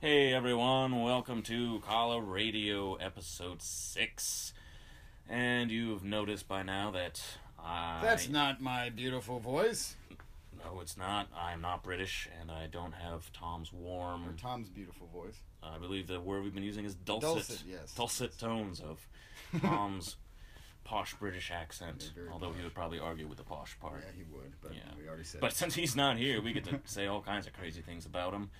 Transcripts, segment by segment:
Hey everyone, welcome to Kaala Radio episode 6. And you've noticed by now that I. That's not my beautiful voice. No, it's not. I'm not British, and I don't have Tom's warm. Or. Tom's beautiful voice. I believe the word we've been using is dulcet. Dulcet, yes. Dulcet tones of Tom's posh British accent. Yeah, although he would probably argue with the posh part. Yeah, he would, but Yeah. we already said. But since he's not here, we get to say all kinds of crazy things about him.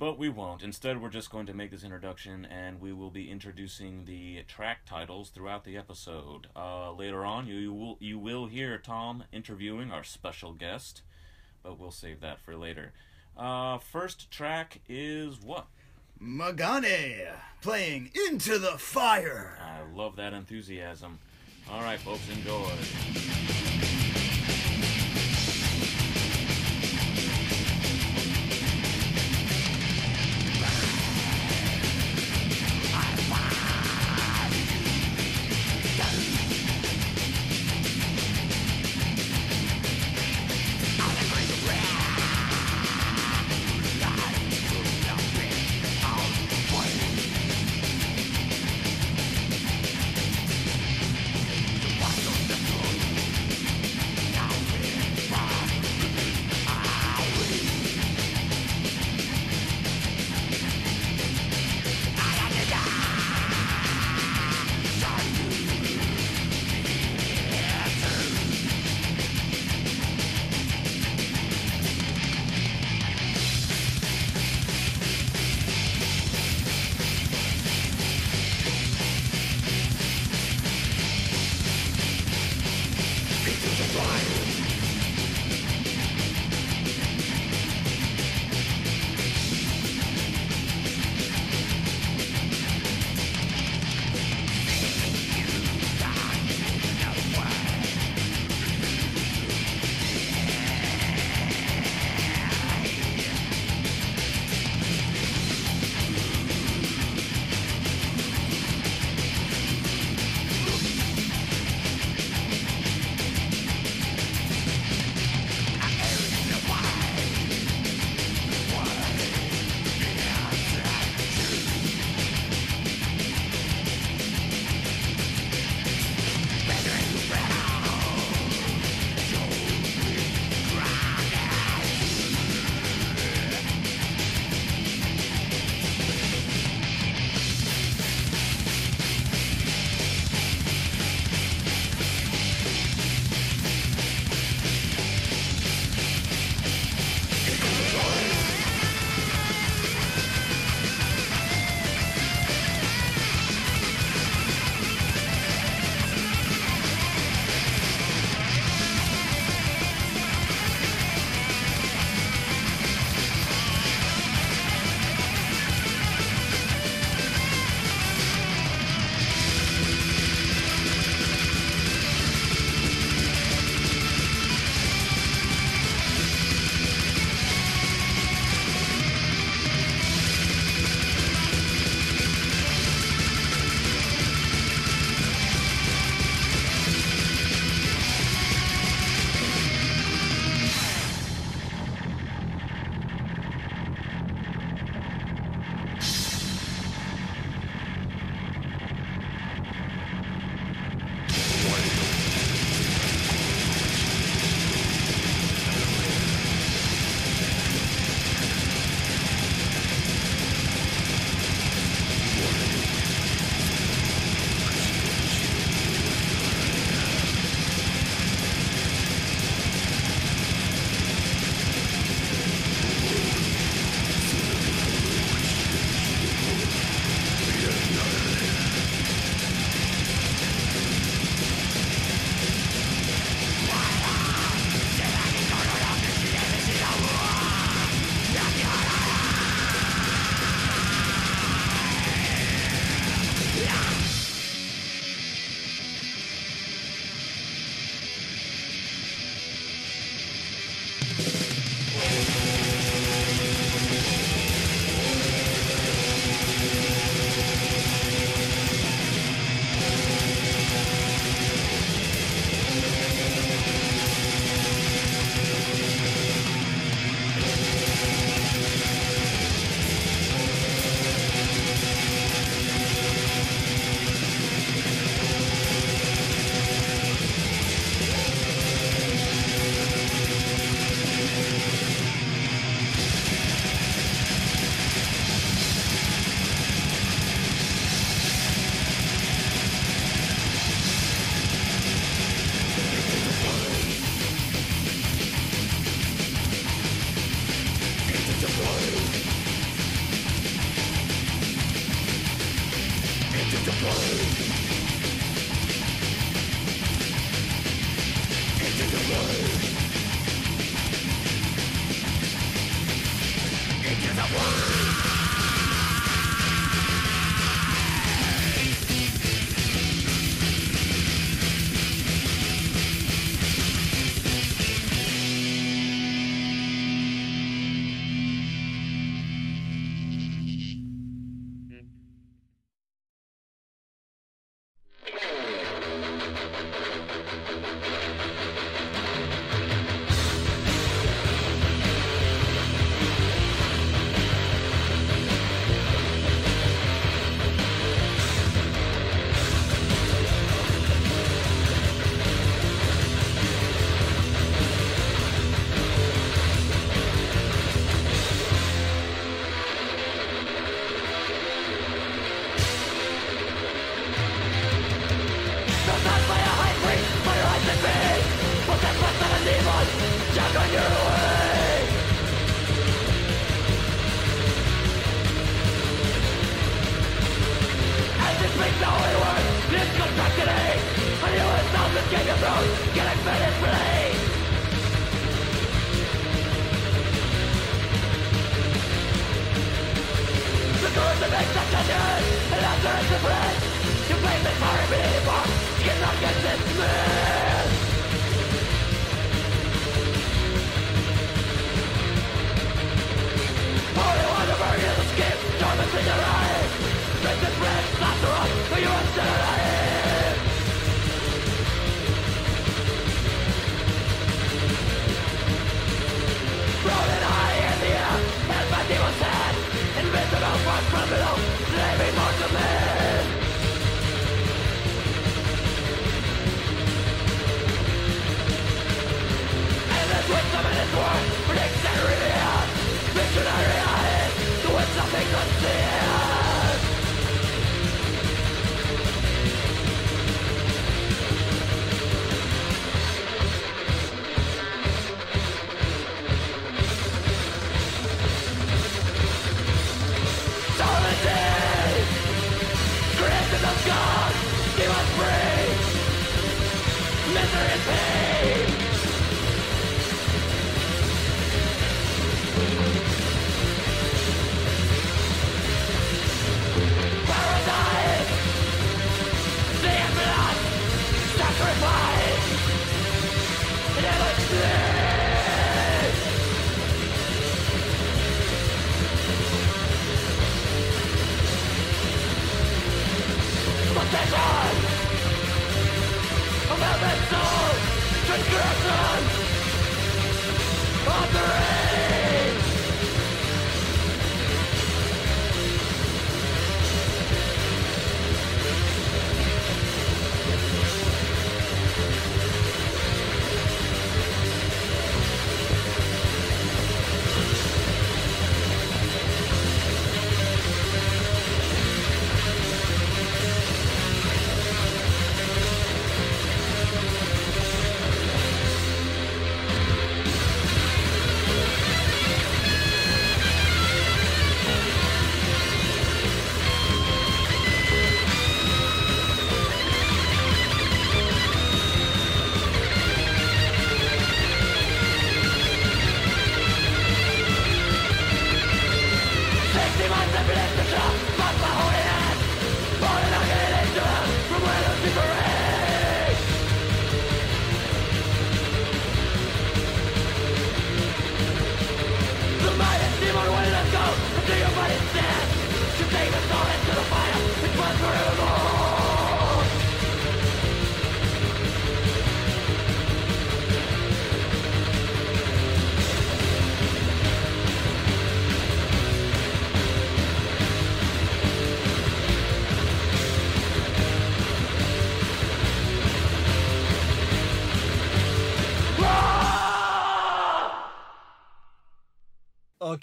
But we won't. Instead, we're just going to make this introduction and we will be introducing the track titles throughout the episode. Uh, later on, you, you will you will hear Tom interviewing our special guest, but we'll save that for later. Uh, first track is what? Magane playing Into the Fire. I love that enthusiasm. All right, folks, enjoy.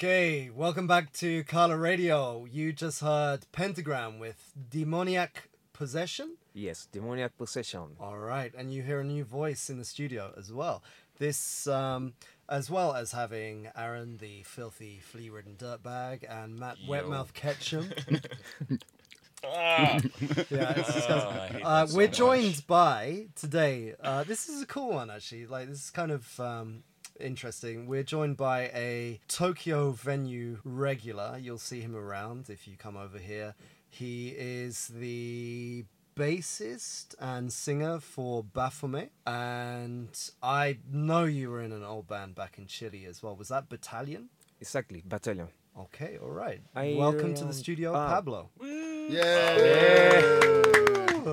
Okay, welcome back to Kaala Radio. You just heard Pentagram with Demoniac Possession. Yes, demoniac possession. All right, and you hear a new voice in the studio as well. This, um, as well as having Aaron, the filthy, flea-ridden dirtbag, and Matt Yo. Wetmouth Ketchum. Ah. Yeah, it's disgusting. Oh, Uh, we're much. joined by today. Uh, this is a cool one, actually. Like this is kind of um, interesting. We're joined by a Tokyo venue regular. You'll see him around if you come over here. He is the bassist and singer for Baphomet, and I know you were in an old band back in Chile as well. Was that Battalion? Exactly, battalion. Okay, all right. I, Welcome to the um, studio, ah. Pablo. Yay!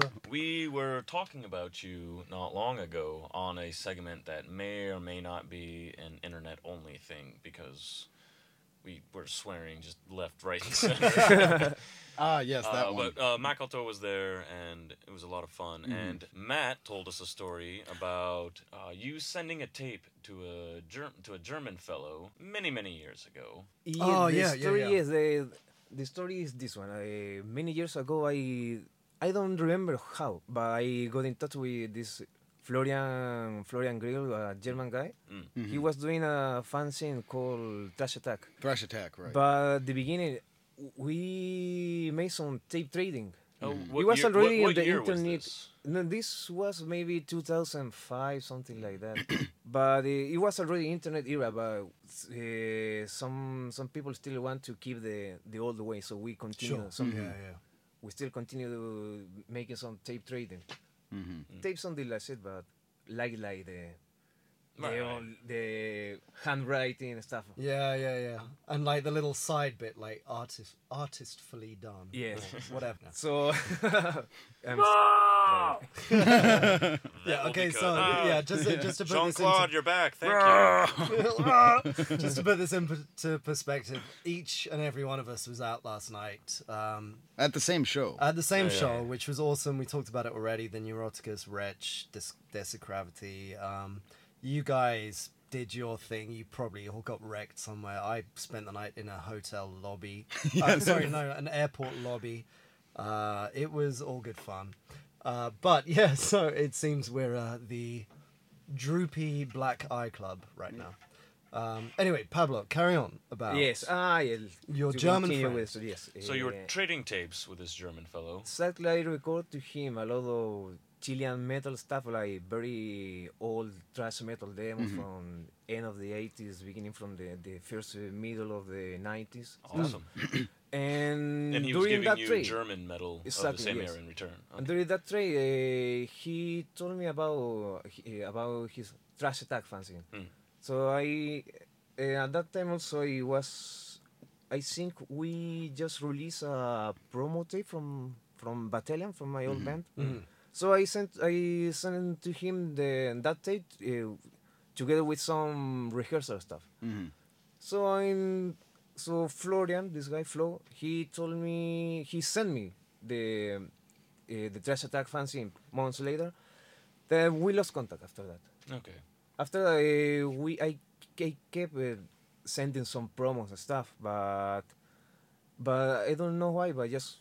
We were talking about you not long ago on a segment that may or may not be an internet only thing because we were swearing just left, right, and center. Ah, yes, that Uh, one. but uh, Makoto was there, and it was a lot of fun. And Matt told us a story about uh, you sending a tape to a Ger- to a German fellow many many years ago. Yes, Oh, the yeah, yeah, story yeah. is the the story is this one. I, many years ago, I I don't remember how, but I got in touch with this Florian Florian Grill, a German guy. Mm. He was doing a fanzine called Thrash Attack. Thrash Attack, right. But at the beginning, we made some tape trading. Oh, it was year- already what, in the year was internet. this? No, this was maybe 2005, something like that. but uh, it was already internet era. But uh, some some people still want to keep the the old way, so we continue. Sure. Some, Yeah, yeah. We still continue to making some tape trading. Mhm. Tape something like it, but like like the Right, the, right. the handwriting and stuff. Yeah, yeah, yeah. And like the little side bit, like artist, artistfully done. Yes. or whatever. So I'm That yeah. Okay. So cut. Ah, yeah, just to, just to put Jean this Claude, into you're back. Thank you. just to put this into perspective, each and every one of us was out last night um, At the same show. at the same Oh, yeah. show, which was awesome. We talked about it already. The Neuroticus, Wretch, Des- Desecravity. Um, you guys did your thing. You probably all got wrecked somewhere. I spent the night in a hotel lobby. uh, sorry, no, an airport lobby. Uh, it was all good fun. Uh, but yeah, so it seems we're uh, the droopy black eye club right now. Um, anyway, Pablo, carry on about yes, ah, yeah, Your to German friend. with- yes. So you were trading tapes with this German fellow. Exactly, I record to him a lot of Chilean metal stuff, like very old thrash metal demos from end of the 80s, beginning from the, the first uh, middle of the 90s. Awesome. And, And he was during giving that you trade, German metal of the Exactly, same yes. era in return. and during that trade, uh, he told me about he- about his thrash Attack fanzine. Hmm. So I, uh, at that time also, it was, I think we just released a promo tape from from Battalion from my old band. So I sent I sent to him the that tape uh, together with some rehearsal stuff. Mhm. So I'm so Florian, this guy Flo, he told me he sent me the uh, the Thrash Attack fanzine months later. Then we lost contact after that. Okay. After that, uh, we I, I kept uh, sending some promos and stuff, but but I don't know why, but just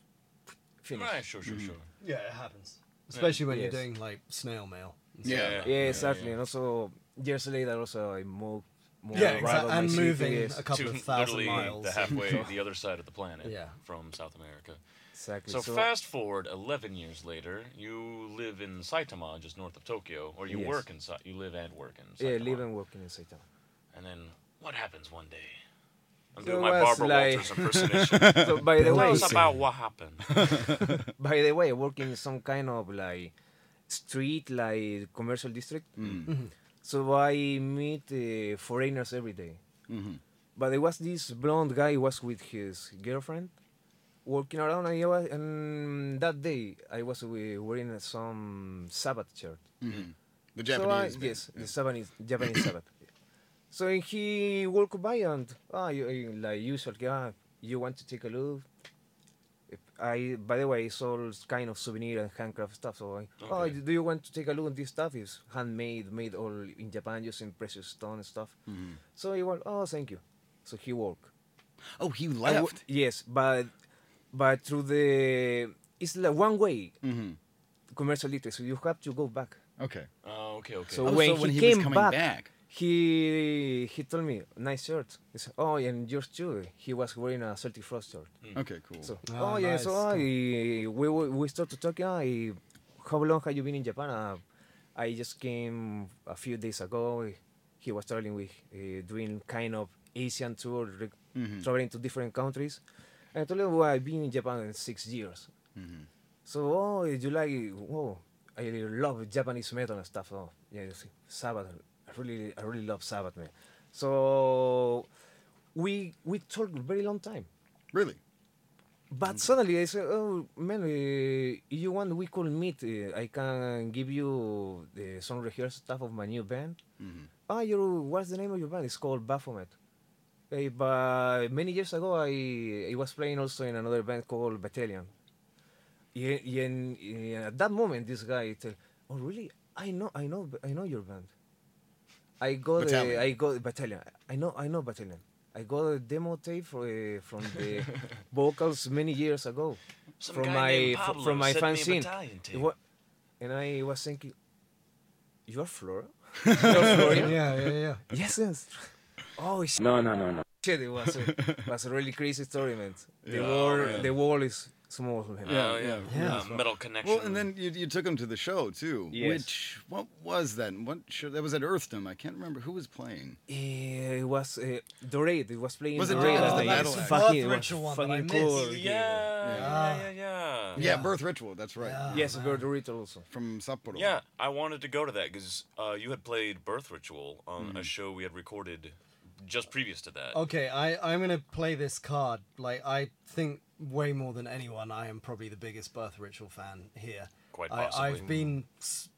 finished. Right, sure, sure, sure. Yeah, it happens. Especially when Yes. you're doing like snail mail. Yeah. stuff. Yeah, yeah, exactly. yeah. And also years later, also I moved. moved Yeah, exactly. my And moving yes. a couple to of thousand literally miles. the halfway, the other side of the planet Yeah. from South America. Exactly. So, fast forward 11 years later, you live in Saitama, just north of Tokyo, or you Yes. work in Sa- you live and work in Saitama. Yeah, live and working in Saitama. And then what happens one day? I'm So doing it my was Barbara like- Walters impersonation. So by the Tell way, us about what happened. by the way, I work in some kind of like street, like commercial district. Mm-hmm. So I meet uh, foreigners every day. Mhm. But there was this blonde guy who was with his girlfriend walking around, and, was, and that day I was wearing some Sabbath shirt. Mhm. The So I, Japanese. band. yes, the Japanese, Japanese Sabbath. So he walked by and ah, you, you- like usual, ah, you want to take a look? I, by the way, it's all kind of souvenir and handcraft stuff. So, I, oh, do you want to take a look at this stuff? It's handmade, made all in Japan, using precious stone and stuff. Mhm. So he went, oh, thank you. So he walked. Oh, he I w- left. yes, but but through the it's like one way Mhm. commercial literacy. So you have to go back. Okay. Oh, okay, okay. So Oh, when so he when he came was coming back, back. He he told me nice shirt. He said, oh, and yours too. He was wearing a Celtic Frost shirt. Okay, cool. So, Ah, oh yeah, so nice, uh, we we we started talking. Uh, how long have you been in Japan? Uh, I just came a few days ago. He was traveling with uh, doing kind of Asian tour, re- Mhm. traveling to different countries. And I told him, well, I've been in Japan in six years. Mhm. So, oh, you like? Oh, I love Japanese metal and stuff. Oh, yeah, you see, Sabbath. Really, I really love Sabbath, man. So, we we talked very long time. Really? But suddenly I said, "Oh man, uh, you want, we could meet. Uh, I can give you uh, some rehearsal stuff of my new band. Mhm. Ah, your what's the name of your band? It's called Baphomet. Uh, but many years ago, I I was playing also in another band called Battalion. Yeah, yeah, and, uh, at that moment, this guy said, "Oh really? I know, I know, I know your band. I got, Battalion. uh, I got Battalion. I know, I know Battalion. I got a demo tape for, uh, from the vocals many years ago Some from guy my named fr- Pablo from my sent fan me scene. battalion wa- and I was thinking, you are Flora? you are Florian? yeah, yeah, yeah. yes, yes. Oh shit. No, no, no, no. Shit, it was a, was a really crazy story, man. The Yeah. wall, Oh, man. the wall is small. Man. Yeah, Oh, yeah, yeah. Uh, metal connection. Well, and then you, you took him to the show too. Yes. Which what was that? What show? That was at Earthdom. I can't remember who was playing. Eh, it was uh, Dorade. It was playing Was it Dorade. Dorade? Oh, it that's was the fucking, Birth Ritual one that I fucking missed. cool. yeah, yeah, Yeah. yeah, yeah. Yeah, Birth Ritual. That's right. Yeah. Yes, Bird Ritual also. From Sapporo. Yeah, I wanted to go to that because uh, you had played Birth Ritual on a show we had recorded just previous to that. Okay, I, I'm gonna play this card. Like, I think way more than anyone, I am probably the biggest Birth Ritual fan here. Quite I, possibly. I've been mm. s-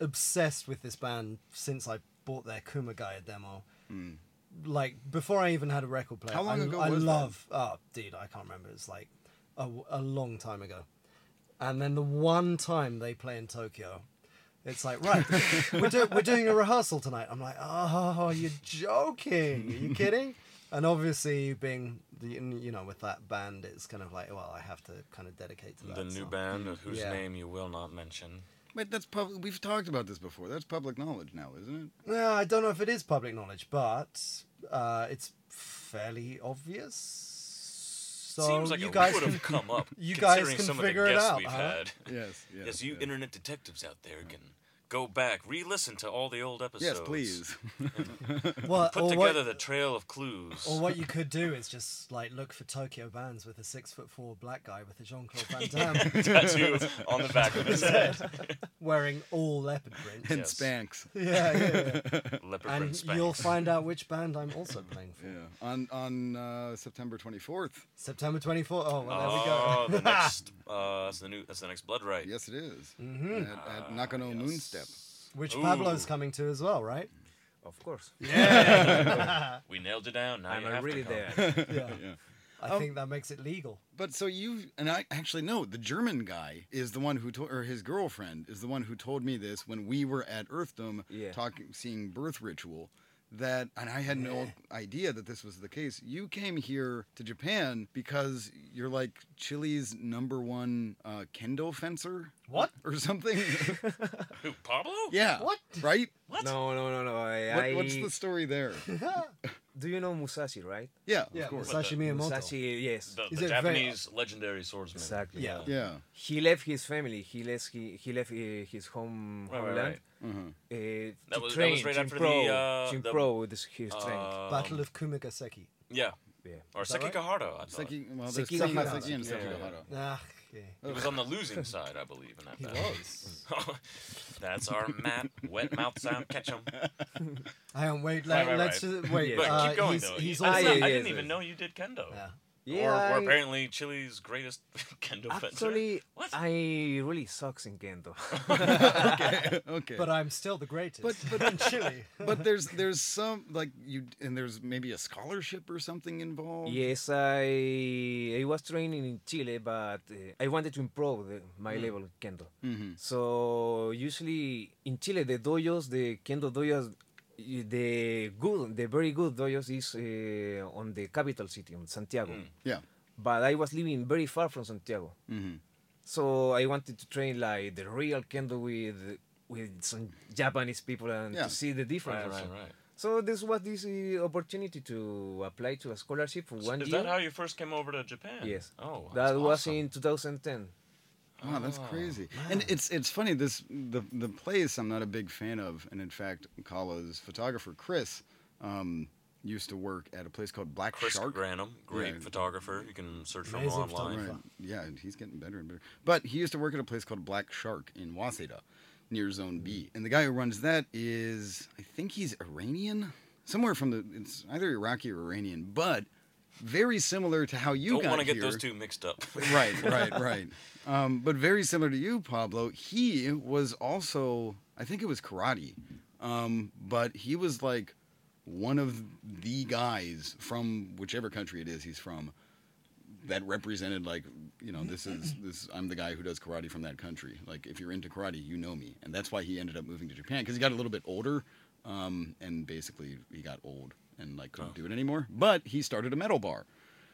obsessed with this band since I bought their Kumagaya demo. Mm. Like before I even had a record player. How long I, ago I was that? love. Oh, dude, I can't remember. It's like a, a long time ago. And then the one time they play in Tokyo, it's like right, we're, do, we're doing a rehearsal tonight. I'm like, oh, you're joking? Are you kidding? And obviously, being the you know with that band, it's kind of like, well, I have to kind of dedicate to that. the new so. band whose Yeah. name you will not mention. Wait, that's public. We've talked about this before. That's public knowledge now, isn't it? Yeah, I don't know if it is public knowledge, but uh, it's fairly obvious. So Seems like you it guys would can, have come up. you guys can some figure of it the guests out, we've huh? had. Yes. Yes. Yes, you yes. internet detectives out there can go back, re-listen to all the old episodes. Yes, please. well, Put together what, the trail of clues. or what you could do is just like look for Tokyo bands with a six foot four black guy with a Jean Claude Van Damme tattoo on the back of his head. wearing all leopard print. and Yes. Spanx. yeah, yeah, yeah. Leopard print and Spanx. you'll find out which band I'm also playing for. Yeah. On on uh, September 24th. September 24th. Oh, well, there Oh, we go. the next. Uh, that's the new. That's the next Blood Right. Yes, it is. Mhm. At, at Nakano yes. Moonstep. Which Ooh. Pablo's coming to as well, right? Of course. We nailed it down. Now I'm you have really to come. there. Yeah. Yeah. I Oh. think that makes it legal. But so you and I actually no, the German guy is the one who told, or his girlfriend is the one who told me this when we were at Earthdom Yeah. talking, seeing Birth Ritual. That and I had no idea that this was the case. You came here to Japan because you're like Chile's number one uh, kendo fencer. What? or something? Who, Pablo? yeah. What? Right? What? No, no, no, no. I, What, I- what's the story there? Do you know Musashi, right? Yeah, Yeah, of course. Musashi Miyamoto. Musashi, yes. The, Is the it very- Japanese legendary swordsman. Exactly. Yeah. Yeah. He left his family. He left he, he left uh, his home Right, right, homeland Uh-huh. uh, to That was- that train was right to after the, uh, to the- improve with his, his strength. Um, Battle of Kumigaseki. Yeah. Yeah. Or Is that right? Sekigahara, I. Seki, well, there's Sekigahara. Seki, and yeah, Ah. He was on the losing side, I believe, in that He battle. was. That's our map. Wet mouth sound. Catch him. Hang on, wait, let, right, let's right. just, wait. But uh, keep going he's, though. He's I, also, Ah, yeah, I didn't yeah. even know you did kendo. yeah. Yeah, or, or I- apparently Chile's greatest kendo fencer. Actually, What? I really sucks in kendo. okay. Okay. But I'm still the greatest. But- but- in Chile. but there's there's some like you and there's maybe a scholarship or something involved. yes, I I was training in Chile, but uh, I wanted to improve the, my Mm. level of kendo. Mm-hmm. So usually in Chile, the dojos, the kendo dojos, y- the good, the very good dojos is uh, on the capital city, on Santiago. Mm. Yeah. But I was living very far from Santiago, Mm-hmm. so I wanted to train like the real kendo with with some Japanese people and Yeah. to see the difference. Right, right, right. So this was this uh, opportunity to apply to a scholarship for one Is year. that how you first came over to Japan? Yes. Oh, that that's was awesome. in 2010. Wow, that's Oh, crazy. And it's it's funny. This the the place I'm not a big fan of, and in fact, Kaala's photographer Chris um, used to work at a place called Black Chris Shark. Granum, great Yeah. photographer. You can search for him Amazing online. Right. Yeah, and he's getting better and better. But he used to work at a place called Black Shark in Waseda, near Zone B. And the guy who runs that is, I think he's Iranian, somewhere from the. It's either Iraqi or Iranian, but very similar to how you Don't got want to get here. those two mixed up. right, right, right. Um, but very similar to you, Pablo. He was also, I think it was karate, um, but he was like one of the guys from whichever country it is he's from that represented like you know this is this I'm the guy who does karate from that country. Like if you're into karate, you know me, and that's why he ended up moving to Japan because he got a little bit older, um, and basically he got old and like couldn't Oh. do it anymore. But he started a metal bar,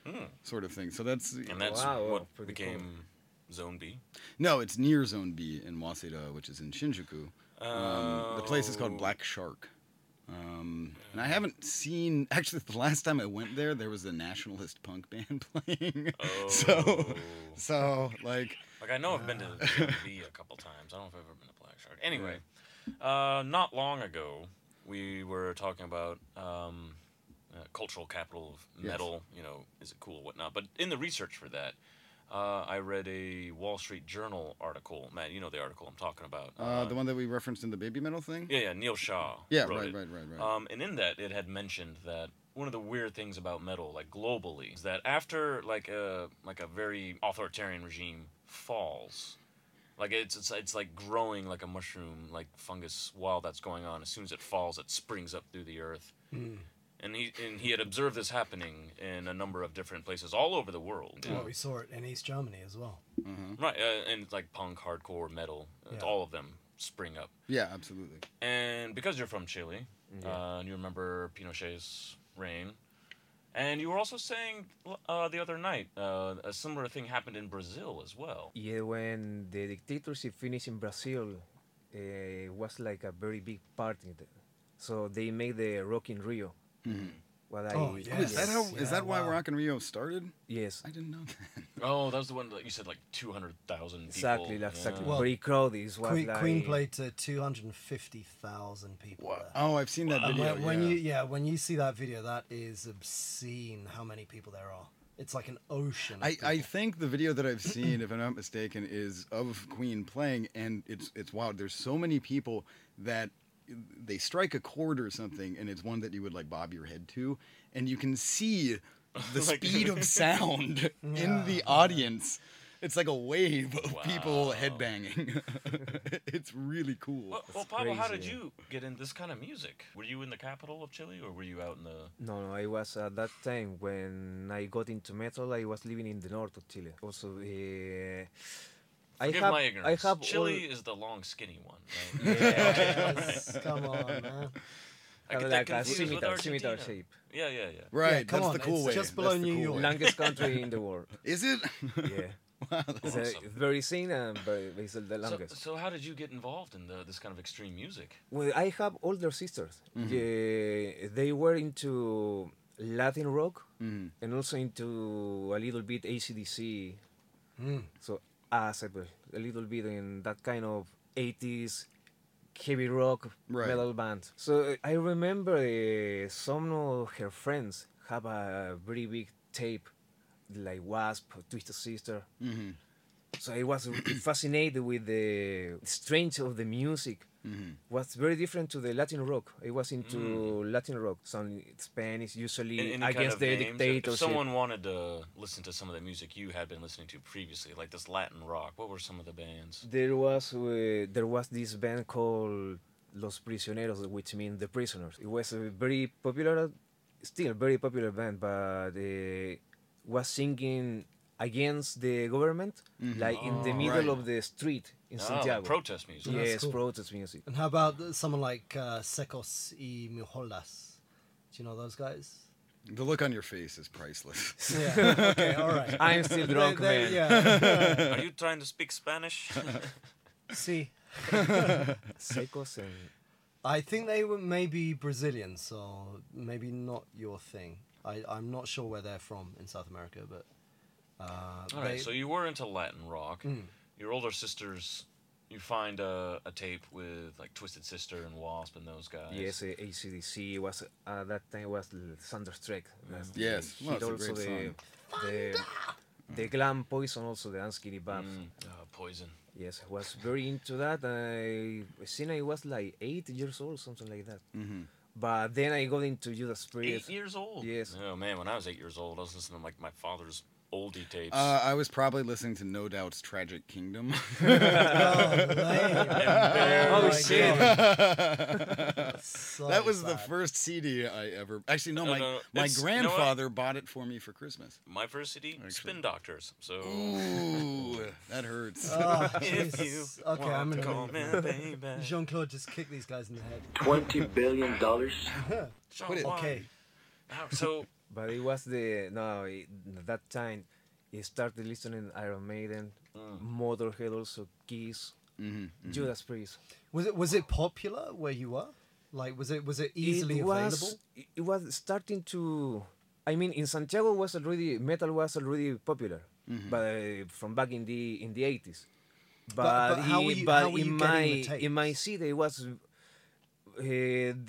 Hmm. sort of thing. So that's And that's Wow, what pretty became Zone B. No, it's near Zone B in Waseda, which is in Shinjuku. Um, the place is called Oh. Black Shark. Um, and I haven't seen. Actually, the last time I went there, there was a nationalist punk band playing. Oh. So, so like, Like I know I've been to Zone B a couple times. I don't know if I've ever been to Black Shark. Anyway, uh, not long ago, we were talking about um, uh, cultural capital of Yes. metal. You know, is it cool, whatnot. But in the research for that, uh, I read a Wall Street Journal article. Matt, you know the article I'm talking about. uh, the one that we referenced in the Babymetal thing. Yeah, yeah, Neil Shaw. Yeah, right, it. right, right, right. Um, and in that, it had mentioned that one of the weird things about metal, like globally, is that after like a like a very authoritarian regime falls, like it's it's it's like growing like a mushroom, like fungus, while that's going on. As soon as it falls, it springs up through the earth. And he and he had observed this happening in a number of different places all over the world. Well, we saw it in East Germany as well. Right, uh, and it's like punk, hardcore, metal, uh, Yeah. all of them spring up. yeah, absolutely. And because you're from Chile, uh, and you remember Pinochet's reign, and you were also saying uh, the other night uh, a similar thing happened in Brazil as well. Yeah, when the dictatorship finished in Brazil, uh, it was like a very big party. th- So they made the Rock in Rio. What I, Oh, Oh, Yes. is that how? Yeah, is that why wow. Rock in Rio started? Yes, I didn't know that. Oh, that was the one that you said like two hundred thousand exactly. That's exactly. Yeah. Well, very crowded. It was Queen, like, Queen played to 250,000 people there. Oh, I've seen that And video. when, when yeah. you yeah when you see that video, that is obscene. How many people there are? It's like an ocean. I, I think the video that I've seen, if I'm not mistaken, is of Queen playing, and it's it's wild. There's so many people that they strike a chord or something, and it's one that you would like bob your head to, and you can see the Like- speed of sound in the audience. It's like a wave of people headbanging. it's really cool. Well, well Pablo, how did you get in this kind of music? Were you in the capital of Chile, or were you out in the? No, no, I was at that time when I got into metal. I was living in the north of Chile. Also, uh, I Forgive have, my ignorance. I have Chile all- is the long, skinny one. Right? Yes, come on, man. I have get like that a confused with scimitar, scimitar shape. Yeah, yeah, yeah. Right, Yeah, come that's on, the cool it's way. just below the New cool York. way. Longest country in the world. Is it? Yeah, wow, that's it's, a, Awesome. it's very thin and very, it's the So, longest. so how did you get involved in the, this kind of extreme music? Well, I have older sisters. Yeah, they were into Latin rock Mhm. and also into a little bit ACDC. Mm. So as a, a little bit in that kind of 80s heavy rock Right. metal band. So I remember uh, some of her friends have a very big tape like Wasp, Twisted Sister. hmm So I was fascinated with the strange of the music. Hmm Was very different to the Latin rock. It was into Latin rock, some Spanish, usually In, kind against the names? If- someone wanted to listen to some of the music you had been listening to previously, like this Latin rock, what were some of the bands? There was uh, there was this band called Los Prisioneros, which means the prisoners. It was a very popular, still very popular band, but uh, was singing against the government, like in the Oh, middle right. of the street in Ah, like protest music. That's yes, cool. protest music. And how about someone like uh, Secos y Molhados? Do you know those guys? The look on your face is priceless. Yeah. okay. All right. I'm still drunk, They- they- man. Yeah. Are you trying to speak Spanish? See. Secos and I think they were maybe Brazilian, so maybe not your thing. I, I'm not sure where they're from in South America, but. Uh, All right, they- so you were into Latin rock. Mm. Your older sisters, you find a, a tape with like Twisted Sister and Wasp and those guys. Yes, uh, ACDC was uh, that time was the Thunderstruck. That's Yes, well, hit it's a also great the, the the glam poison also the unskinny band. Mm, uh, poison. Yes, I was very into that. I seen I was like eight years old, something like that. hmm But then I got into Judas Priest. Eight years old. Yes. Oh man, when I was eight years old, I was listening to like my father's oldie tapes. Uh, I was probably listening to No Doubt's Tragic Kingdom. Oh, lame. Oh, shit. So that was the first CD I ever. Actually, no, No, my no, no, my it's- you know grandfather bought it for me for Christmas. my first CD, Actually. Spin Doctors. So Ooh, that hurts. Oh, if you Okay, I'm gonna call leave me baby. Jean Claude just kicked these guys in the head. Twenty billion dollars. Jean Quit it. Okay. Wow, So But it was the no it, that time. He started listening Iron Maiden, Mm. Motorhead, also Kiss, hmm Judas Priest. Was it was it popular where you were? Like was it was it easily it available? was, It was starting to. I mean, in Santiago was already metal was already popular, Mm-hmm. but uh, from back in the in the eighties. But, But- but how were you- but how were in my in my city it was uh,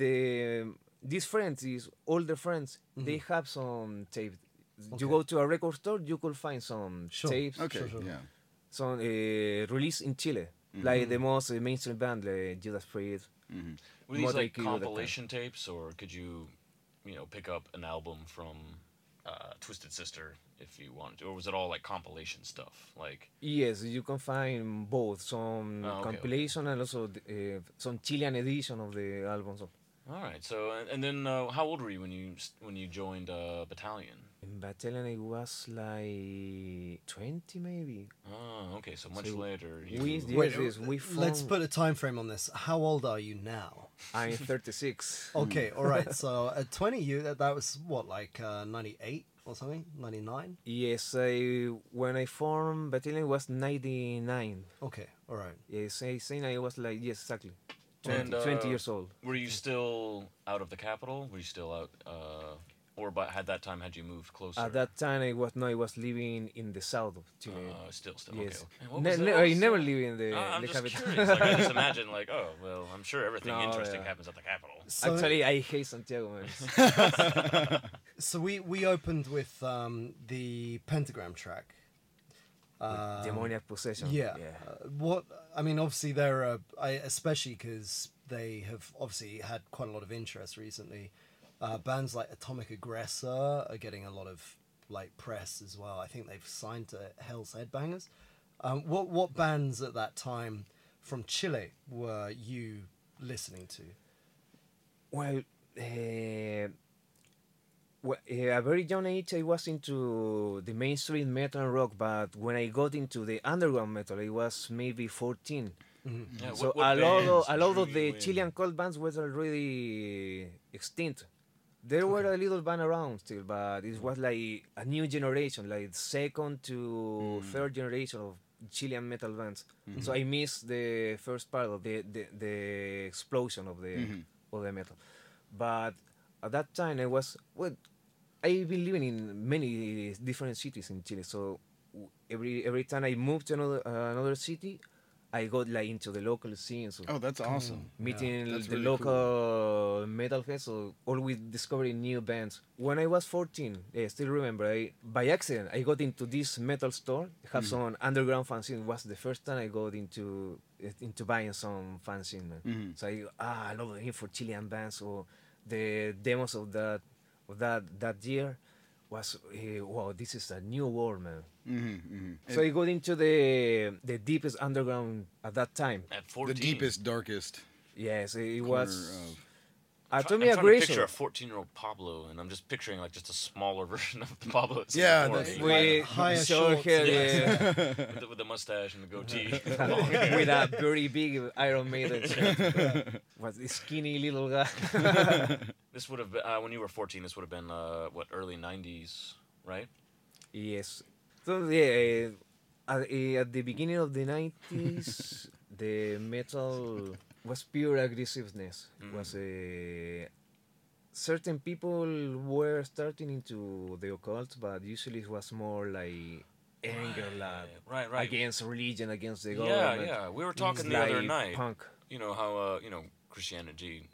the these friends, these older friends, they Mm-hmm. have some tape. You go to a record store, you could find some Sure. tapes, Okay, Sure, sure. yeah. some uh, released in Chile, like the most uh, mainstream band, like Judas Priest. hmm were these like Crue, that kind. compilation tapes, or could you, you know, pick up an album from uh, Twisted Sister if you wanted to, or was it all like compilation stuff? Like, Yes, you can find both some Oh, okay, compilation and also uh, some Chilean edition of the albums. Of, all right. So and, and then uh, how old were you when you when you joined uh, Battalion? in Battalion, it was like twenty maybe. Oh, okay. So much So later. You, we- yes, yes, we let's put a time frame on this. How old are you now? I'm thirty six. Okay, all right. So at 20, you that, that was what like uh, 98 or something, 99. yes, I when I formed Battalion it was ninety nine. Okay, all right. Yes, I think I was like yes exactly. 20, And, uh, 20 years old. Were you still out of the capital? Were you still out, uh, or by had that time had you moved closer? At that time, I was no, I was living in the south of Chile. Uh, still, still. yes, Okay. And what ne- ne- I never live in the. Uh, I'm the just capital. curious. Like, I just imagine, like, oh, well, I'm sure everything No, interesting yeah. happens at the capital. So, Actually, I hate Santiago. Man. so we we opened with um, the pentagram track. Um, Demoniac possession. Yeah. Uh, what I mean, obviously, there are, I, especially because they have obviously had quite a lot of interest recently. Uh, bands like Atomic Aggressor are getting a lot of like press as well. I think they've signed to Hell's Headbangers. Um, what what bands at that time from Chile were you listening to? Well, uh, well, uh, a very young age, I was into the mainstream metal and rock, but when I got into the underground metal, I was maybe 14. Mm-hmm. Yeah, so what- what a lot of a lot of the you? Chilean cold bands were already extinct. There were a little band around still, but it was like a new generation, like second to mm. third generation of Chilean metal bands. Mm-hmm. So I missed the first part of the the, the explosion of the mm-hmm. of the metal. But at that time, I was well. I've been living in many different cities in Chile, so every every time I moved to another uh, another city, I got like into the local scene. So Oh, that's awesome. meeting That's the really local metal fest, so always discovering new bands. When I was 14, I still remember, I, by accident, I got into this metal store, have Mm. some underground fanzine. It was the first time I got into into buying some fanzine. Man. Mhm. So I ah, I love the for Chilean bands. So the demos of that of that that year was eh, wow, this is a new world, man. hmm hmm So I got into the the deepest underground at that time. At 14 the deepest, darkest. Yes, it corner was. Of- I'm try- Atomic I'm trying to picture Aggression. a 14 year old Pablo, and I'm just picturing like just a smaller version of the Pablo. that's Yeah, before the- me. With Higher short shorts, hair, yeah. with, the, with the mustache and the goatee. with a very big Iron Maiden shirt. Was a skinny little guy. this would have been uh, when you were 14. This would have been uh, what early 90s, right? yes. So yeah, uh, at, eh, at the beginning of the nineties, the metal was pure aggressiveness. Was a certain people were starting into the occult, but usually it was more like anger, like Right, right. against religion, against the Yeah, government. yeah. Yeah. We were It's talking the other night. Punk. You know how uh, you know Christianity,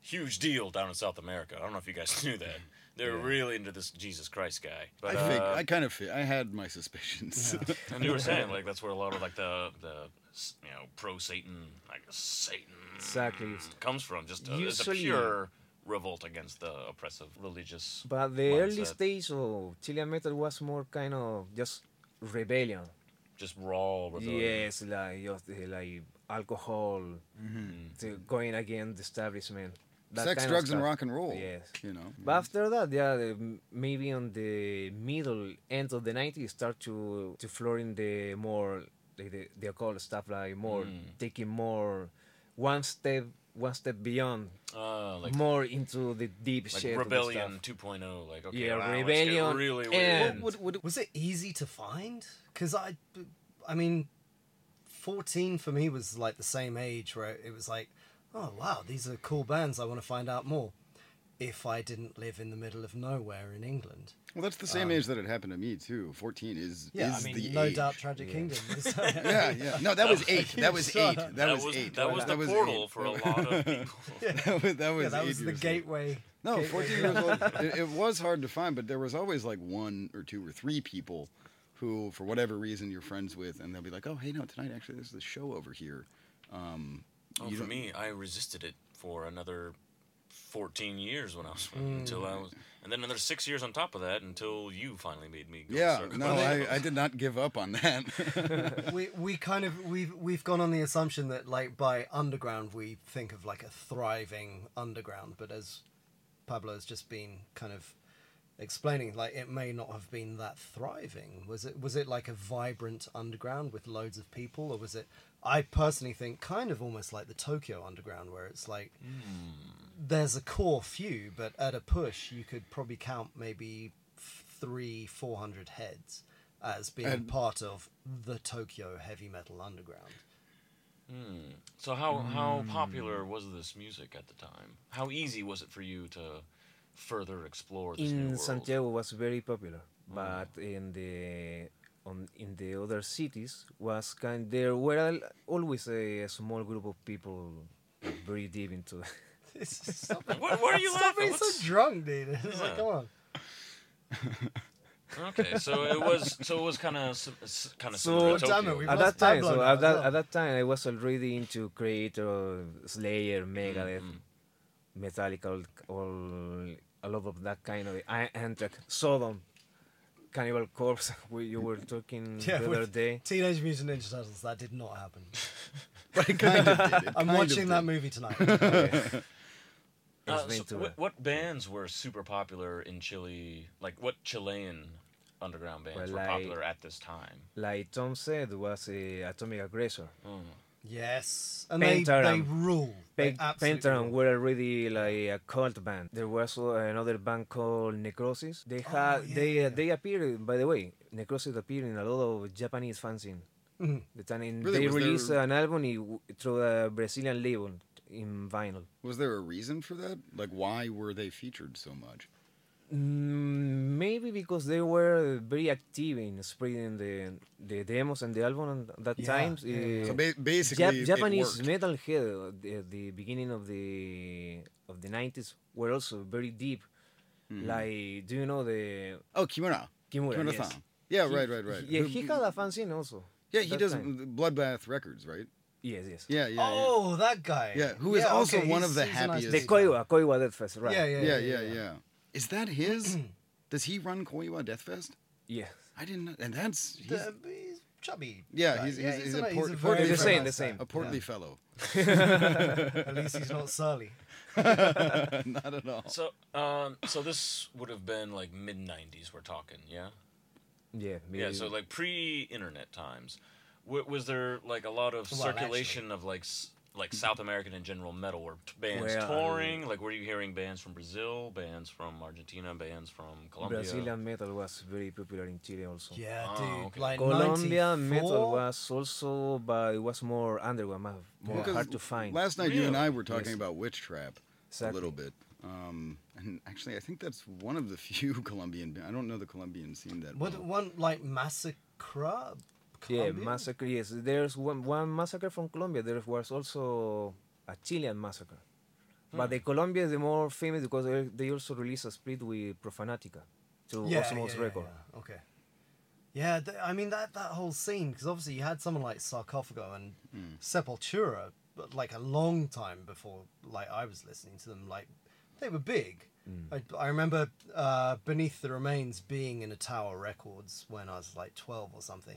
huge deal down in South America. I don't know if you guys knew that. They're Yeah. really into this Jesus Christ guy. But I, fig- uh, I kind of, I had my suspicions. and you were saying like that's where a lot of like the the s- you know pro Satan like Satan Exactly. comes from. Just uh, a, it's a pure revolt against the oppressive religious. But the early mindset. stage of Chilean metal was more kind of just rebellion. just raw rebellion. Yes, like just uh, like alcohol, mm-hmm. Mm-hmm. to going against the establishment. that Sex, drugs, and rock and roll. Yes. You know. But after that, yeah, the, maybe on the middle end of the 90s, start to to floor in the more like the the occult stuff, like more Mm. taking more one step one step beyond, Uh, like more into the deep like shit. rebellion Of the 2.0. Like okay, Yeah, wow, let's get rebellion really and- weird. What, what, Was it easy to find? Because I, I mean, 14 for me was like the same age where it was like, oh wow, these are cool bands. I want to find out more. If I didn't live in the middle of nowhere in England. Well, that's the same age that it happened to me too. Fourteen is Yeah, is I mean, the no age. doubt, Tragic Kingdom. Yeah, yeah. No, that was eight. That was eight. That, that was, was eight. that was the eight. portal for a lot of people. that was that was, yeah, that was the gateway. No, gateway 14 years old. It, it was hard to find, but there was always like one or two or three people who, for whatever reason, you're friends with, and they'll be like, "Oh, hey, no, tonight actually there's this show over here." Um, Oh, for me, I resisted it for another 14 years when I was hmm. until I was, and then another six years on top of that until you finally made me. Go Yeah, no, I. I did not give up on that. we we kind of we've we've gone on the assumption that like by underground we think of like a thriving underground, but as Pablo has just been kind of explaining, like it may not have been that thriving. Was it was it like a vibrant underground with loads of people, or was it? I personally think kind of almost like the Tokyo underground, where it's like hmm. There's a core few, but at a push you could probably count maybe three, four hundred heads as being And- part of the Tokyo heavy metal underground. Hmm. So how how popular was this music at the time? How easy was it for you to further explore this new in world? Santiago was very popular, Mm. but in the on in the other cities was kind there were al- always a, small group of people very deep into Stop What, what are you Stop laughing? being What's- so drunk, dude. It's Yeah. like, come on. Okay, so it was so it was kind of kind of So- similar to Damn it, Tokyo. we've at lost that time. Pablo So now at as that well. at that time, I was already into Kreator, Slayer, Megadeth, Mm-hmm. Metallica, all, all a lot of that kind of I- Anthrax, Sodom, Cannibal Corpse. We, you were talking Yeah, the with other day. Teenage Mutant Ninja Turtles, that did not happen. but it kind of did. It I'm kind of watching that did. movie tonight. Yeah. Uh, so to what, what bands were super popular in Chile? Like what Chilean underground bands Well, were like- popular at this time? Like Tom said, was a Atomic Aggressor. Mm. yes. And they, they rule. Pe- Pentagram were already like a cult band. There was uh, another band called Necrosis. They had Oh, yeah, they yeah. they appeared. By the way, Necrosis appeared in a lot of Japanese fanzine. Mhm. The time in- Really? they Was there- released an album through a Brazilian label in vinyl. Was there a reason for that? Like, why were they featured so much? Mm, maybe because they were very active in spreading the the demos and the album at that Yeah, time. yeah, Uh, So ba- basically, Jap- Japanese metalhead at the, the beginning of the of the nineties were also very deep. Mhm. Like, do you know the Oh, Kimura. Kimura? Kimura-san. yes. Yeah, He- right, right, right. Yeah, he had a fanzine also. Yeah, he does time. Bloodbath Records, right? Yes, yes. Yeah, yeah, Oh, that guy. Yeah, who is also one he's- of the he's a nice happiest- The. Koiwa, Koiwa Death Fest, right? Yeah, yeah, yeah, yeah, yeah, yeah. Is that his? Does he run Koiwa Death Fest? Yeah. I didn't know. And that's he's The- he's chubby. Yeah, guy. he's- he's- he's a ni- port- very, portly The very same, the same. a portly Yeah. fellow. At least he's not surly. Not at all. So um so this would have been like mid '90s. We're talking, yeah. Yeah, Yeah. So like pre-internet times. W- was there like a lot of Well, circulation of like s- like South American and general metal? Were t- bands Well, touring? Like, were you hearing bands from Brazil, bands from Argentina, bands from Colombia? Brazilian metal was very popular in Chile also. Yeah, Oh, dude. okay. Like Colombia 94? metal was also, but it was more underground, more more Because hard to find. Last night you and I were talking Yes. about Witch Trap Exactly. a little bit. Um, and actually, I think that's one of the few Colombian. I don't know the Colombian scene that What well. one like massacre? Yeah, Colombia? massacre. Yes, there's one, one massacre from Colombia. There was also a Chilean massacre. But hmm. the Colombia is the more famous because they, they also released a split with Profanatica to Yeah, Osmose yeah, yeah, Record. yeah. Okay. Yeah, th- I mean that that whole scene because obviously you had someone like Sarcophago and hmm. Sepultura, but like a long time before like I was listening to them. Like they were big. Hmm. I, I remember uh, Beneath the Remains being in a Tower Records when I was like twelve or something,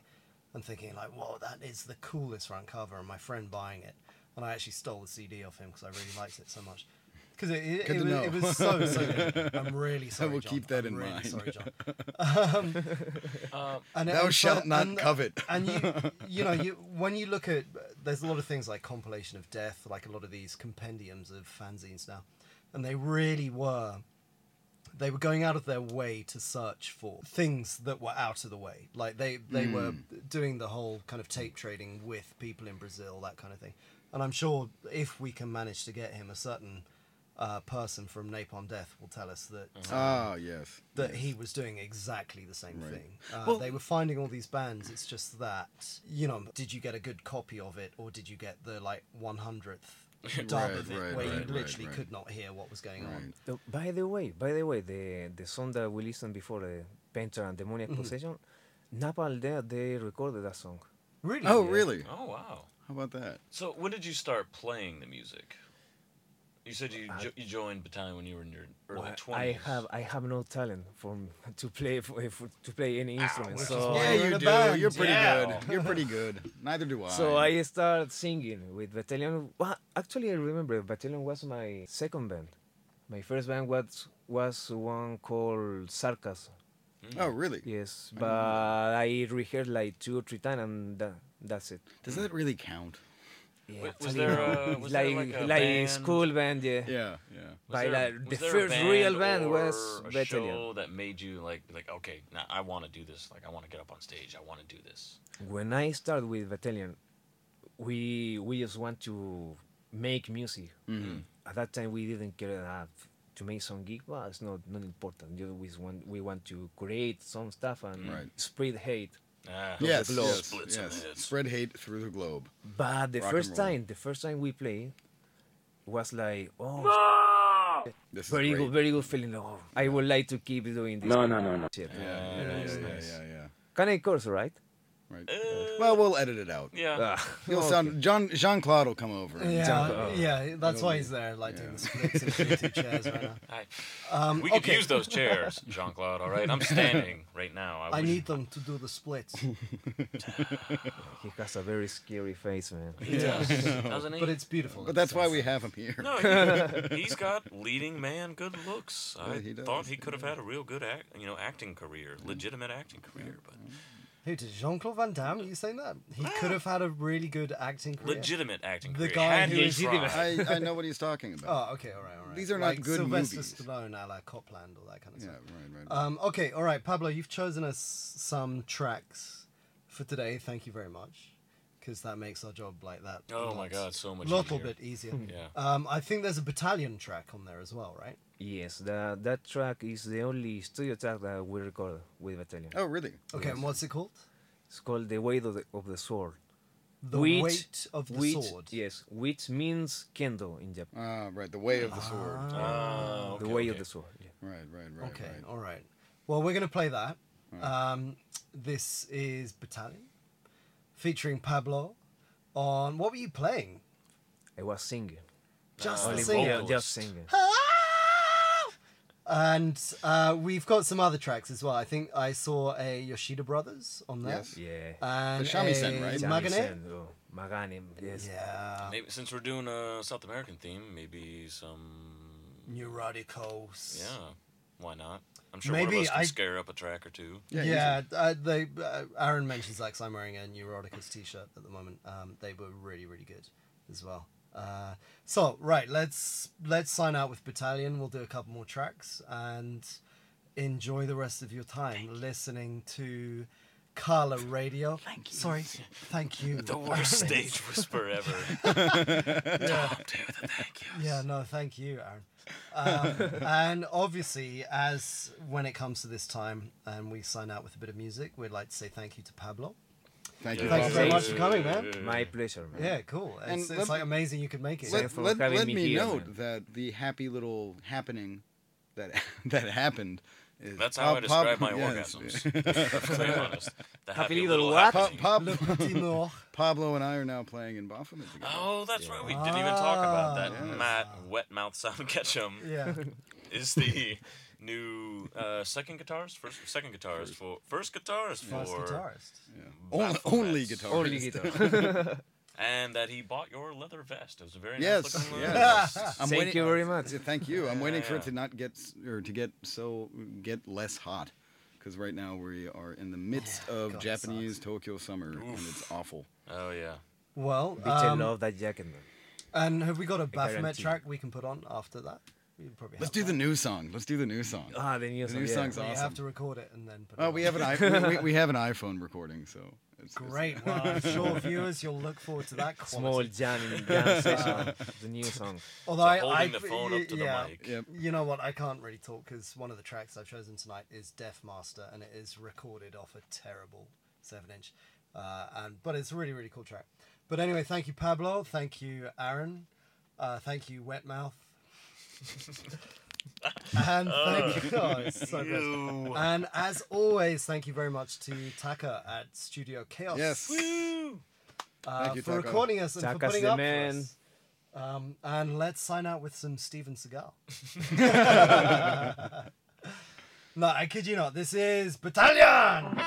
and thinking like, "Whoa, that is the coolest front cover," and my friend buying it, and I actually stole the CD off him because I really liked it so much. Because it, it, Good it, to was, know. it was so so good. I'm really sorry. I will John. keep that I'm in really mind. Sorry, John. Um, Uh, and, Thou and shalt so- not and- covet. And you, you know, you when you look at, there's a lot of things like compilation of death, like a lot of these compendiums of fanzines now, and they really were. They were going out of their way to search for things that were out of the way. Like they they were doing the whole kind of tape trading with people in Brazil, that kind of thing. And I'm sure if we can manage to get him, a certain uh, person from Napalm Death will tell us that Ah, yes. that he was doing exactly the same Right. thing. Uh, Well- they were finding all these bands. It's just that you know, did you get a good copy of it, or did you get the like one hundredth dub Right, of it, right, where right, you right, literally right. could not hear what was going on? Right. By the way, by the way, the the song that we listened before, the Pentagram Demoniac Mm-hmm. Possession, Napalm there they recorded that song. Really? Oh, Yeah. really? oh wow. How about that? So when did you start playing the music? You said you jo- you joined Battalion when you were in your early Well, twenties. I have I have no talent for to play for, for to play any instrument. So yeah, you're in you a do. band. You're pretty Yeah. good. You're pretty good. Neither do I. So I started singing with Battalion. Well, actually, I remember Battalion was my second band. My first band was was one called Sarcasm. Mm. Oh, really? Yes, but remember I rehearsed like two or three times, and that, that's it. Does that really count? Yeah, Wa- was there no. a- It's was there like like a like band? school band? Yeah. Yeah, yeah. Was By there- like, was the there a first real band or was a Battalion. show that made you like like okay, now I want to do this. Like I want to get up on stage. I want to do this. When I started with Battalion, we we just want to make music. Mhm. At that time, we didn't care enough to make some gig, but it's not not important. You always want we want to create some stuff and Right. spread hate. Ah, Yes, globe. yes, yes. Spread hate through the globe. But the Rock first time, the first time we played was like, oh, This very great. good, very good feeling. Oh, I would like to keep doing this. No, no, no, no. Shit. Yeah, yeah, yeah, yeah, yeah, yeah. Can I curse, right? Right. Uh, well, we'll edit it out. yeah. Ah, You'll okay. sound John Jean Claude will come over. Yeah, talk Jump yeah. That's It'll why he's there, like doing yeah. the splits and two chairs right now. I, Um, we could okay. use those chairs, Jean Claude. All right, I'm standing right now. I wish- need them to do the splits. He has a very scary face, man. He does, doesn't he? but it's beautiful. But that's why we have him here. No, he, has got leading man good looks. I Yeah, he thought he could have had a real good act, you know, acting career, legitimate acting career, but Who did Jean Claude Van Damme? Are you saying that he could have had a really good acting career? legitimate acting The career. guy Had who he is- tried. I, I know what he's talking about. Oh, okay, all right, all right. These are not like good Sylvester movies. Stallone, a la Copland, all that kind of stuff. yeah, stuff. right, right. Um, okay, all right, Pablo, you've chosen us some tracks for today. Thank you very much, because that makes our job like that. a Oh my lot- God, so much a little easier. bit easier. Yeah. Um, I think there's a Battalion track on there as well, right? Yes, that that track is the only studio track that we record with Battalion. oh, really? Okay, and what's it called? It's called The Weight of the, of the Sword. The Which- weight of the which, sword. Yes, which means kendo in Japan. Ah, right. The way of the sword. Ah, okay, the way of the sword. Yeah. Right, right, right. Okay, right. all right. Well, we're going to play that. Um, this is Battalion, featuring Pablo. On what were you playing? I was singing. Just Only the singing. Yeah, just singing. And uh, we've got some other tracks as well. I think I saw a Yoshida Brothers on there. Yes. Yeah. And The shamisen, a right? Magane? Shamisen, oh, Magane, yes. Yeah. Maybe since we're doing a South American theme, maybe some. Neuroticos. Yeah, why not? I'm sure one Maybe of us can I- scare up a track or two. Yeah, Yeah, uh, they. Uh, Aaron mentions like I'm wearing a Neuroticus T-shirt at the moment. Um, they were really, really good as well. Uh, so right, let's let's sign out with Battalion. We'll do a couple more tracks and enjoy the rest of your time listening to Kaala Radio. Thank you. Sorry, thank you. The worst stage whisper ever. yeah. Don't do the thank you. Yeah, no, thank you, Aaron. Um, and obviously, as when it comes to this time and we sign out with a bit of music, we'd like to say thank you to Pablo. Thank you. Thank you very much for coming, man. My pleasure, man. Yeah, cool. And It's, let- like amazing you could make it. Let- Let, for let, having let me me here, note man. that the happy little happening that that happened is That's how I Pab- describe my yes. orgasms. to be honest. The Happy happy little little what? Pa- happening. Pab- Le Petit Mort. Pablo and I are now playing in Bafomet together. Oh, that's right. We didn't even talk about that. Ah. Yes. Matt Wetmouth Sound Ketchum Yeah. is the new uh, second guitarist, first second guitarist for first guitarist for First guitarist. Yeah. Only, Bafomet. only guitar. Only guitar. and that he bought your leather vest. It was a very Yes, nice looking leather yes. vest. I'm Thank waiting- you very much. Yeah, Thank you. I'm waiting for it to not get s- or to get so get less hot because right now we are in the midst Yeah, of God, it Japanese. Tokyo summer and it's awful. Oh yeah. Well, Bitch, I um, love that jacket, man. and have we got a Bafomet guarantee. track we can put on after that? We probably Let's have do the new song. Let's do the new song. Ah, the new The song. new yeah. song's We awesome. have to record it and then put it Oh, on. we have an i we, we, we have an iPhone recording, so it's, it's- Great. Well, I'm sure viewers, you'll look forward to that Small quality. jam, jam session. the new song. Although So I, holding I, the phone up to the yeah, mic. Yep. You know what? I can't really talk because one of the tracks I've chosen tonight is Deaf Master, and it is recorded off a terrible seven-inch. Uh, and but it's a really really cool track. But anyway, thank you Pablo, thank you Aaron, uh, thank you Wetmouth, and thank you. Oh, it's so gross. And as always, thank you very much to Taka at Studio Chaos. Yes. Woo! uh, Thank you, for Taka. recording us and for Taka's putting the up man. for us. Um, and let's sign out with some Steven Seagal. no, I kid you not. This is Battalion.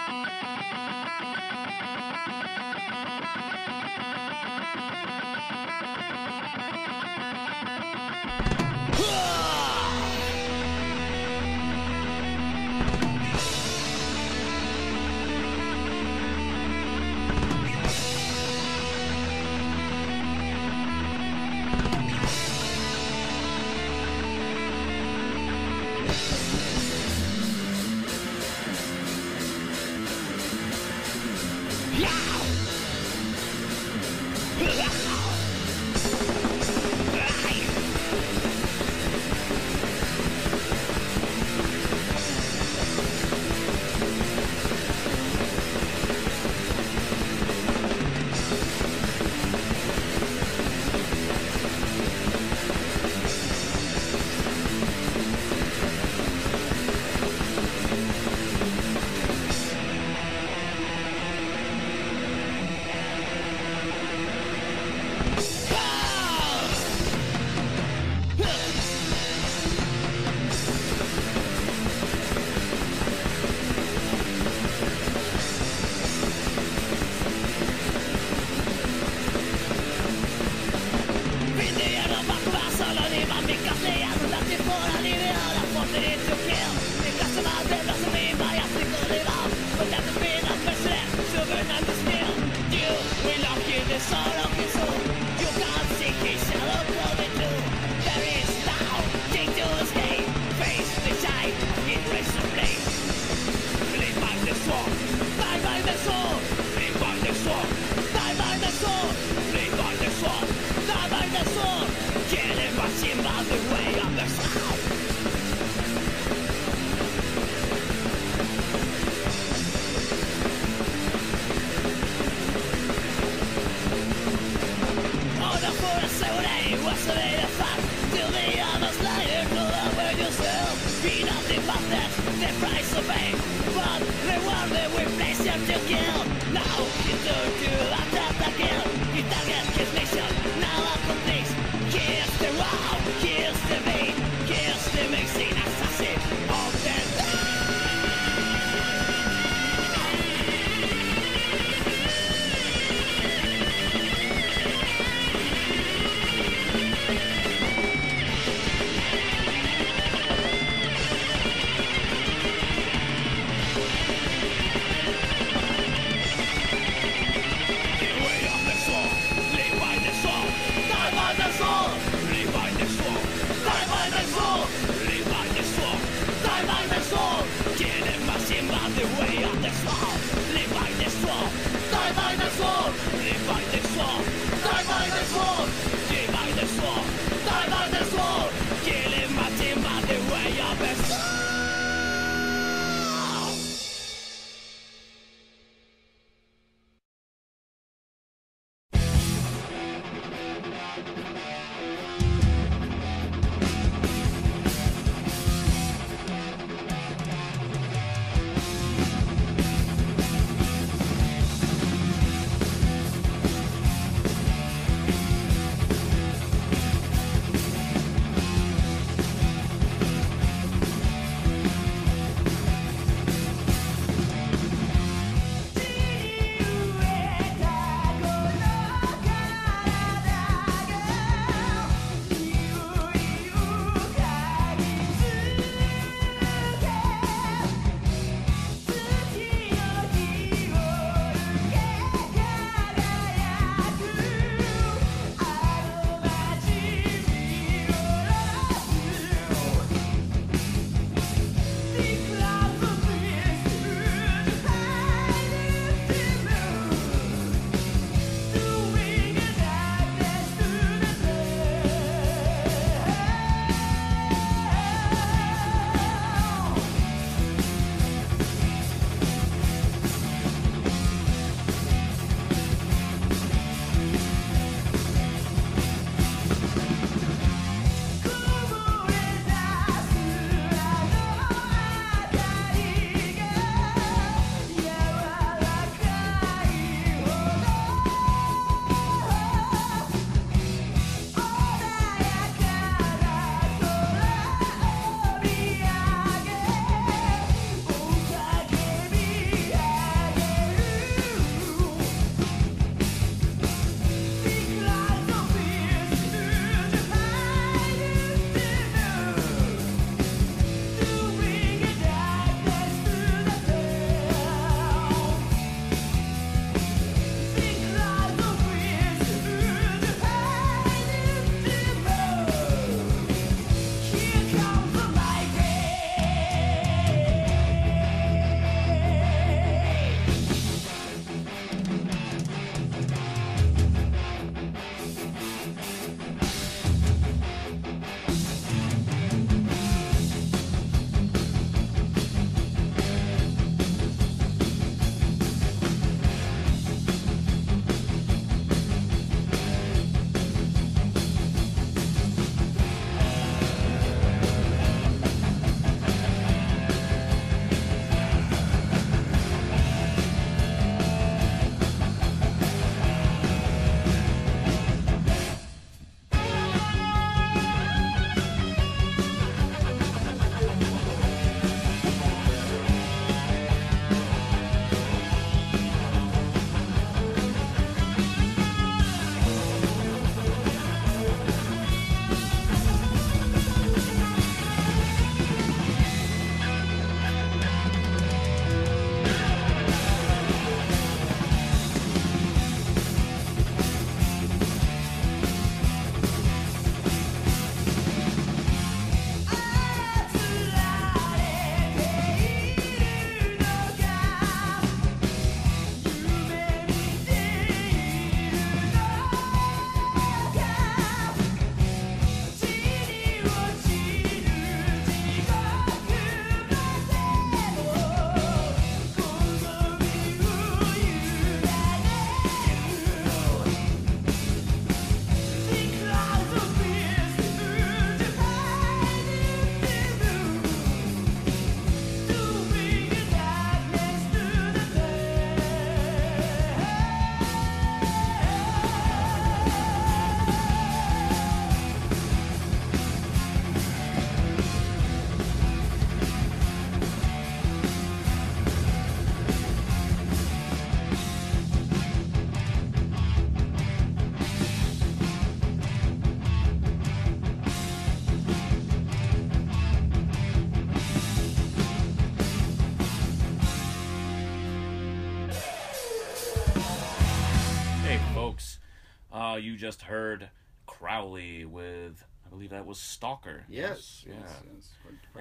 Just heard Crowley with, I believe that was Stalker. Yes. Yeah. yes, yes,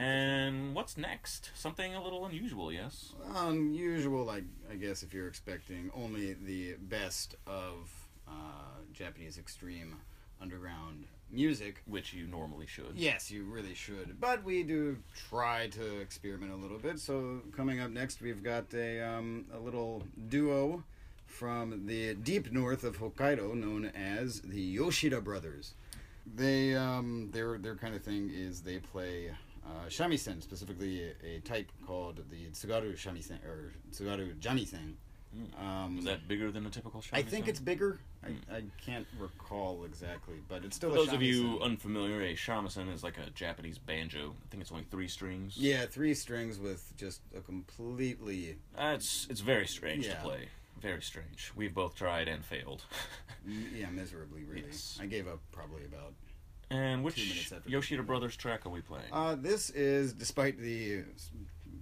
And what's next? Something a little unusual, yes? unusual, I, I guess, if you're expecting only the best of uh, Japanese extreme underground music. Which you normally should. Yes, you really should. But we do try to experiment a little bit. So coming up next, we've got a um, a little duo from the deep north of Hokkaido, known as the Yoshida Brothers. They um, their their kind of thing is they play uh, shamisen, specifically a, a type called the tsugaru shamisen or tsugaru jamisen. Um, Is that bigger than a typical shamisen? I think it's bigger. I, I can't recall exactly, but it's still For a those of you unfamiliar, a shamisen is like a Japanese banjo. I think it's only three strings. Yeah, three strings with just a completely Uh, it's it's very strange Yeah. to play. Very strange. We've both tried and failed. yeah miserably really. Yes. I gave up probably about. and which minutes after Yoshida. Brothers track are we playing? Uh, this is, despite the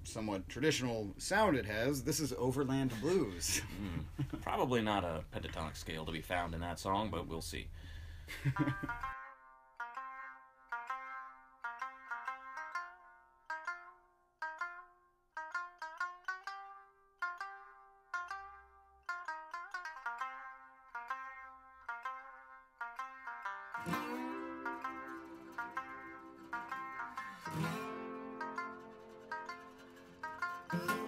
somewhat traditional sound it has, this is Overland Blues. Hmm. Probably not a pentatonic scale to be found in that song, but we'll see. Bye.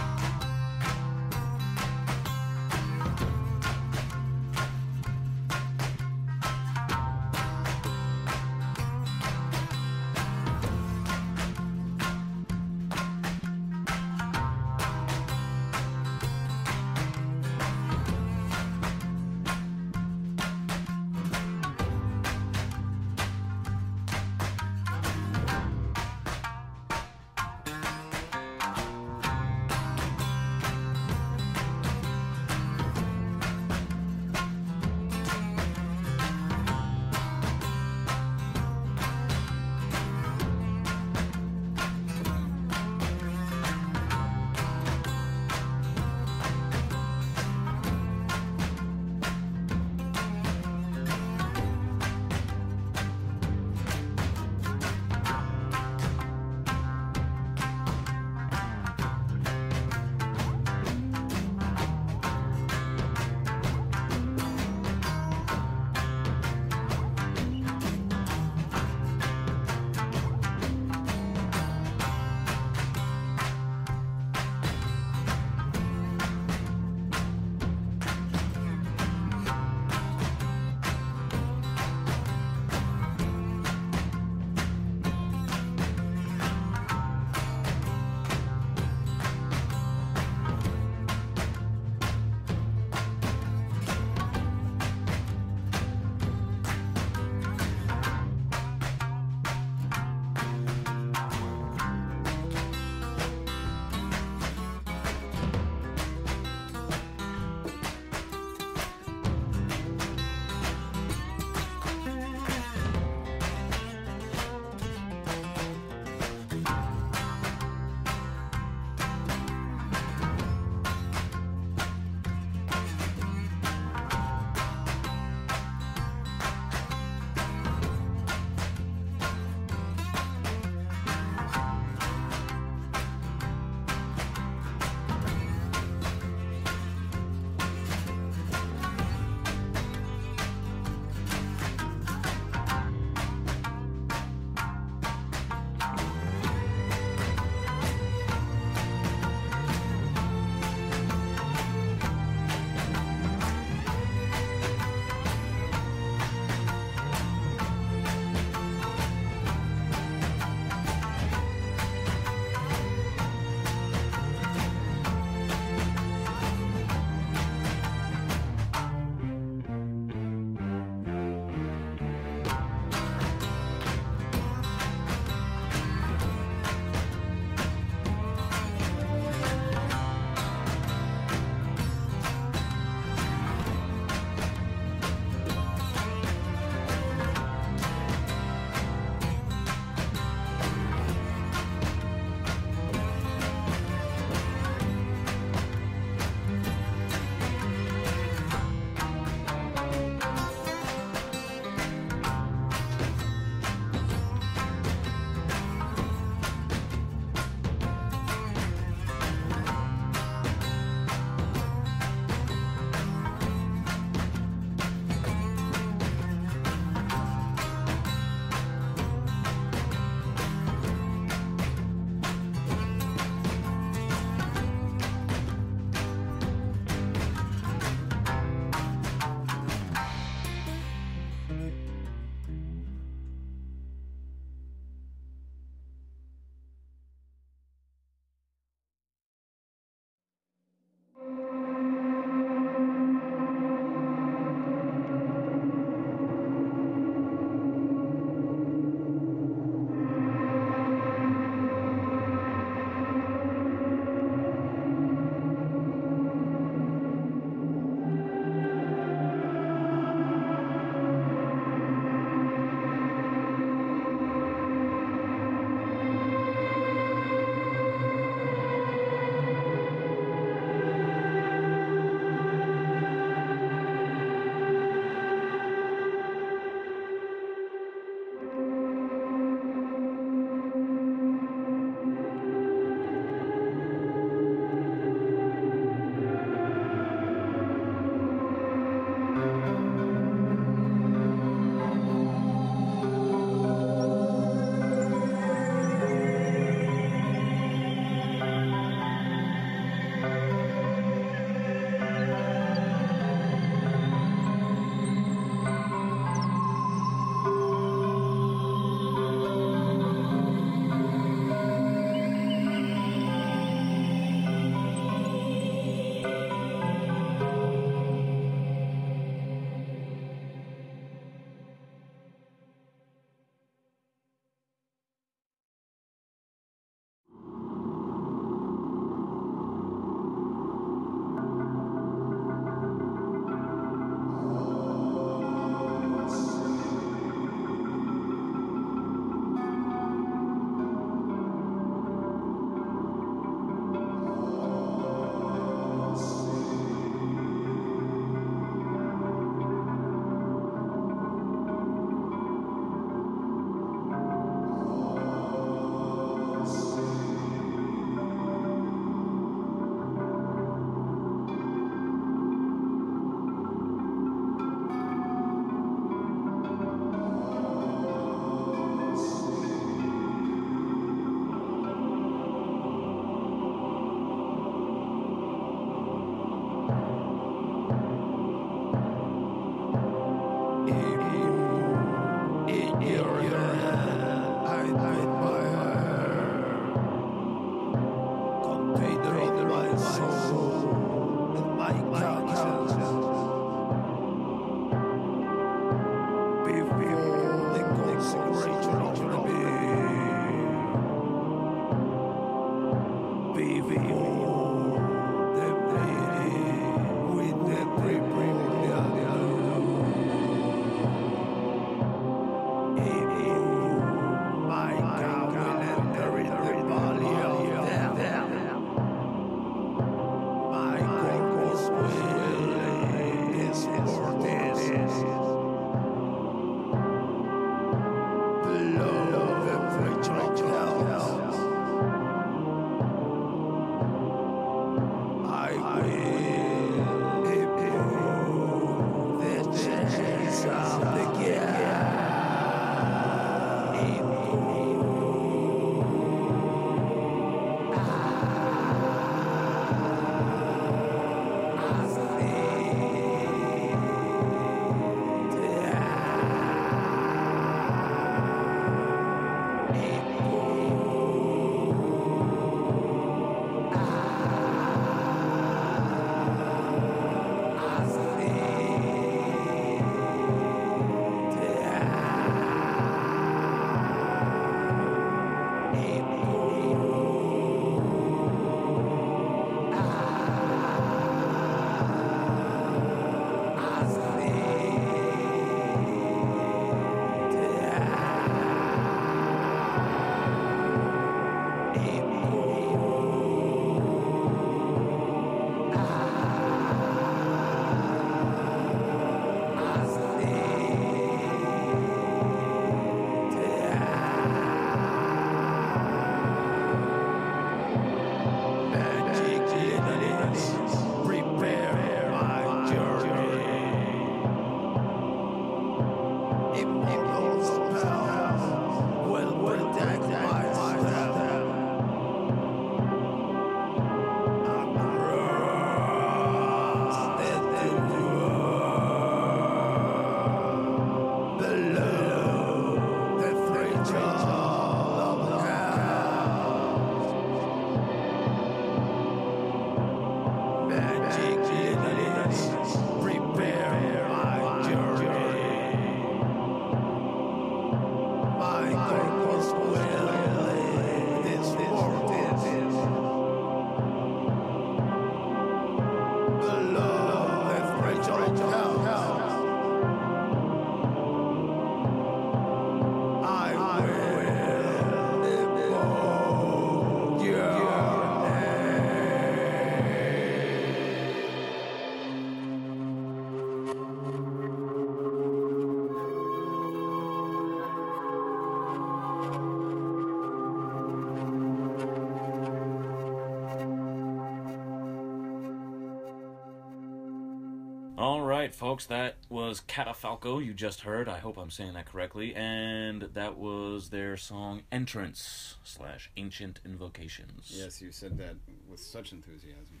Right, folks, that was Catafalco you just heard. I hope I'm saying that correctly. And that was their song Entrance slash Ancient Invocations. Yes, you said that with such enthusiasm.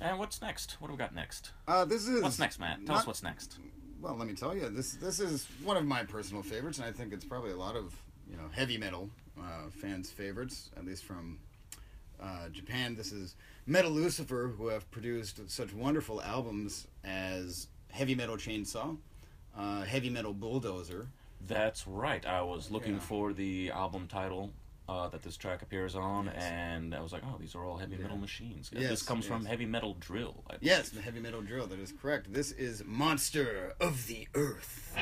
And what's next? What do we got next? Uh, this is What's next, Matt? Tell not- us what's next. Well, let me tell you, this this is one of my personal favorites, and I think it's probably a lot of you know heavy metal uh, fans' favorites, at least from uh, Japan. This is Metalucifer, who have produced such wonderful albums as Heavy Metal Chainsaw, uh, Heavy Metal Bulldozer. That's right. I was looking Yeah. for the album title uh, that this track appears on, Yes. and I was like, oh, these are all heavy Yeah. metal machines. Yes, this comes from. Heavy Metal Drill. I Yes, the heavy metal drill. That is correct. This is Monster of the Earth.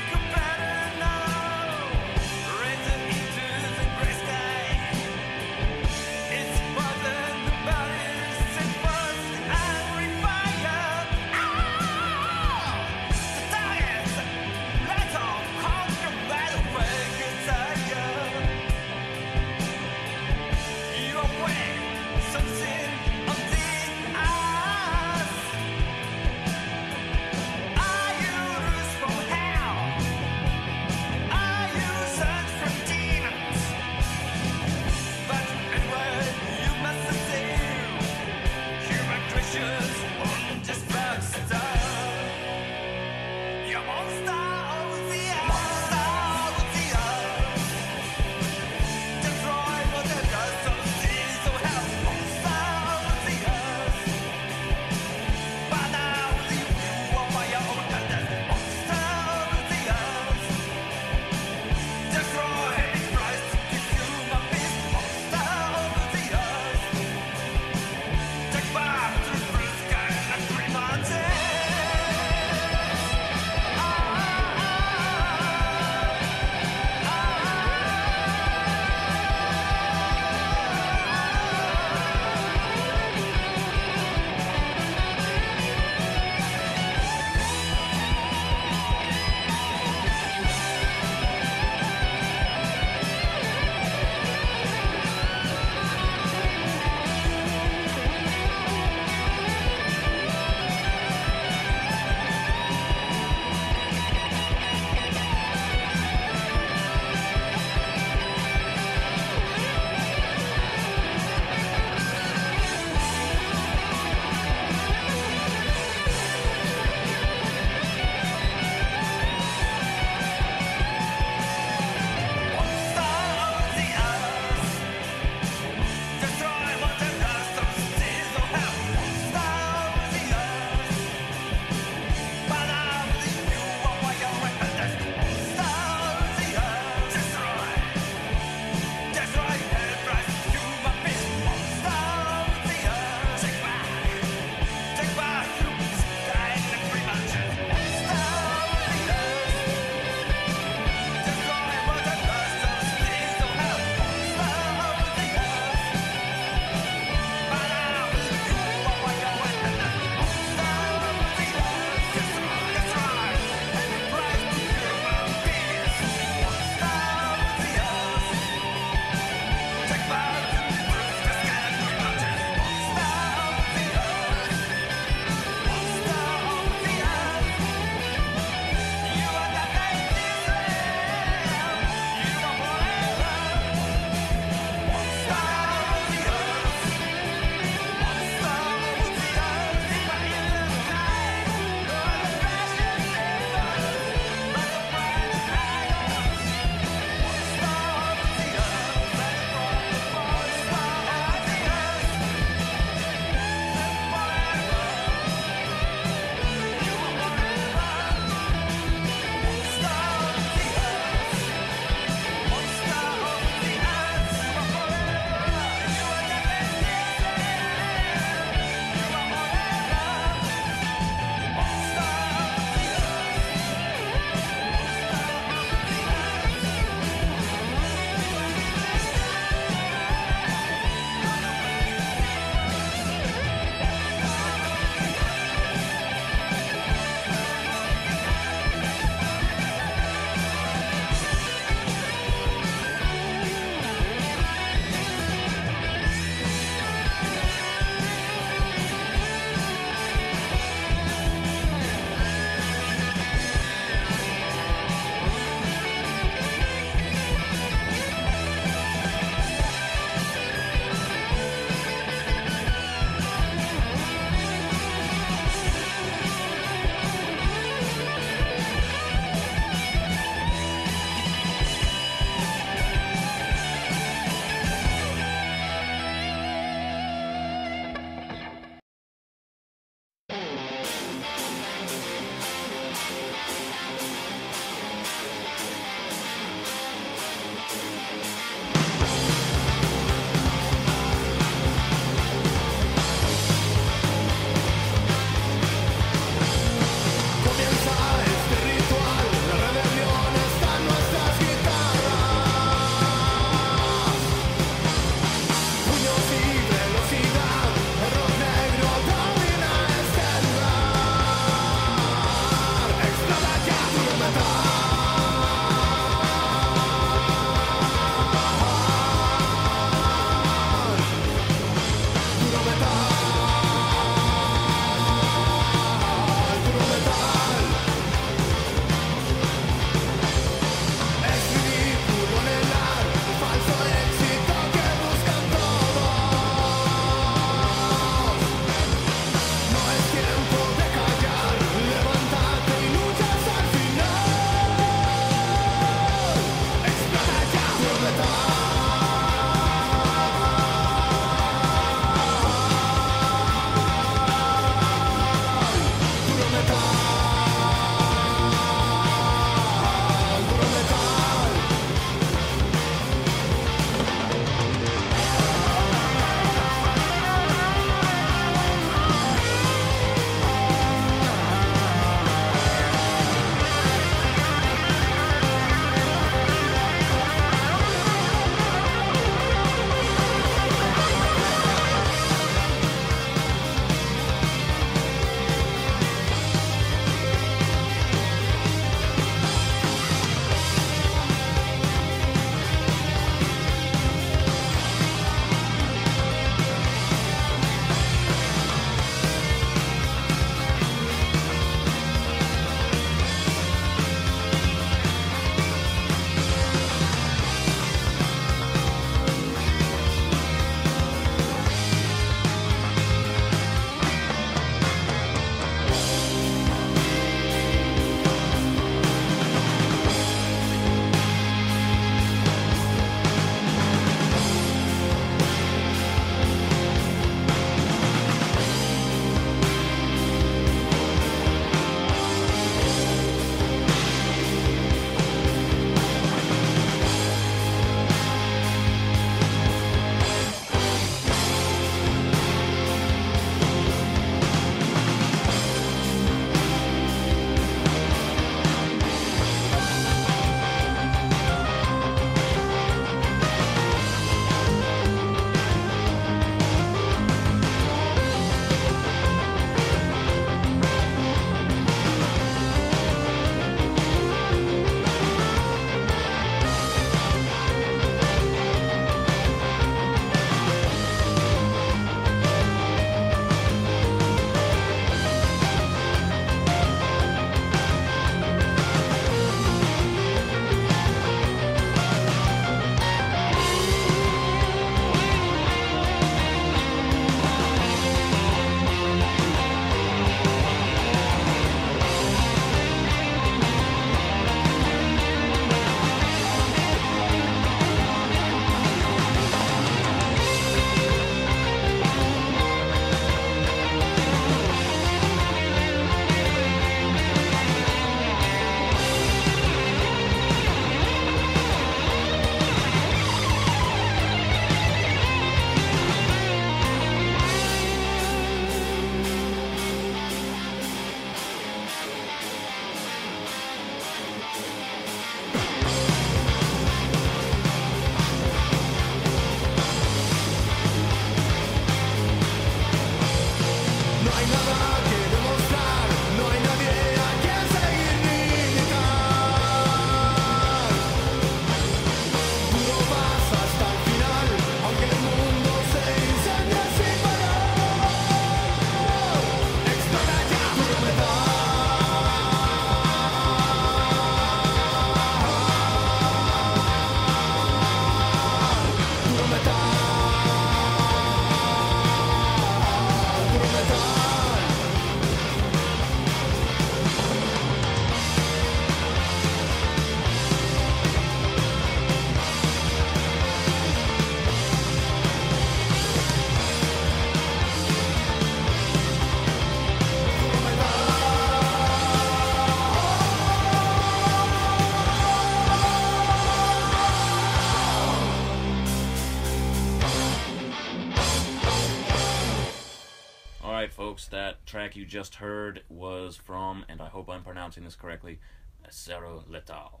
Track you just heard was from, and I hope I'm pronouncing this correctly, Acero Letal,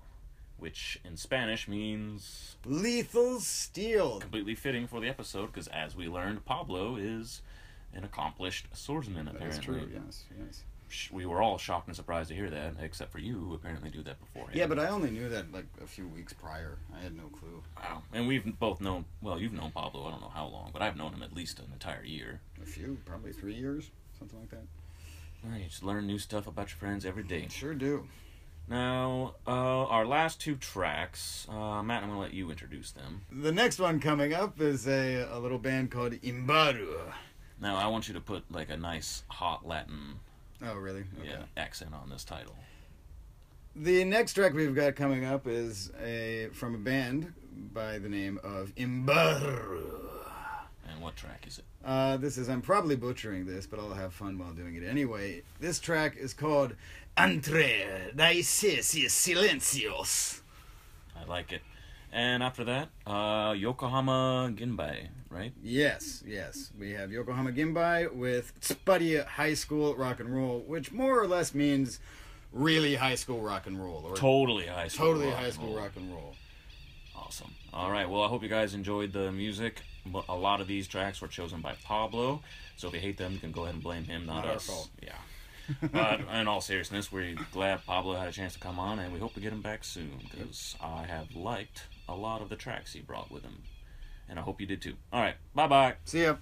which in Spanish means Lethal Steel. completely fitting for the episode because, as we learned, Pablo is an accomplished swordsman. Apparently, That's true. Yes. Yes. We were all shocked and surprised to hear that, except for you, who apparently knew that beforehand. Yeah, but I only knew that like a few weeks prior. I had no clue. Wow. And we've both known, well, you've known Pablo, I don't know how long, but I've known him at least an entire year. A few, probably three years, something like that. Well, You just learn new stuff about your friends every day. Sure do. Now, uh, our last two tracks, uh, Matt, I'm going to let you introduce them. The next one coming up is a, a little band called Imbaru. Now, I want you to put like a nice hot Latin Oh, really? Okay. yeah, accent on this title. The next track we've got coming up is a from a band by the name of Imbaru. And what track is it? Uh, this is I'm probably butchering this, but I'll have fun while doing it anyway. This track is called Entre Raíces y Silencios. I like it. And after that, uh, Yokohama Ginbae, right? Yes, yes. We have Yokohama Ginbae with Tsuppari High School Rock and Roll, which more or less means really high school rock and roll. Or Totally high school. totally rock high and school roll. rock and roll. Awesome. All right. Well, I hope you guys enjoyed the music. But A lot of these tracks were chosen by Pablo, so if you hate them, you can go ahead and blame him, not, Not our us. fault. Yeah. but in all seriousness, we're glad Pablo had a chance to come on, and we hope to get him back soon because I have liked a lot of the tracks he brought with him, and I hope you did too. All right. Bye bye. See ya.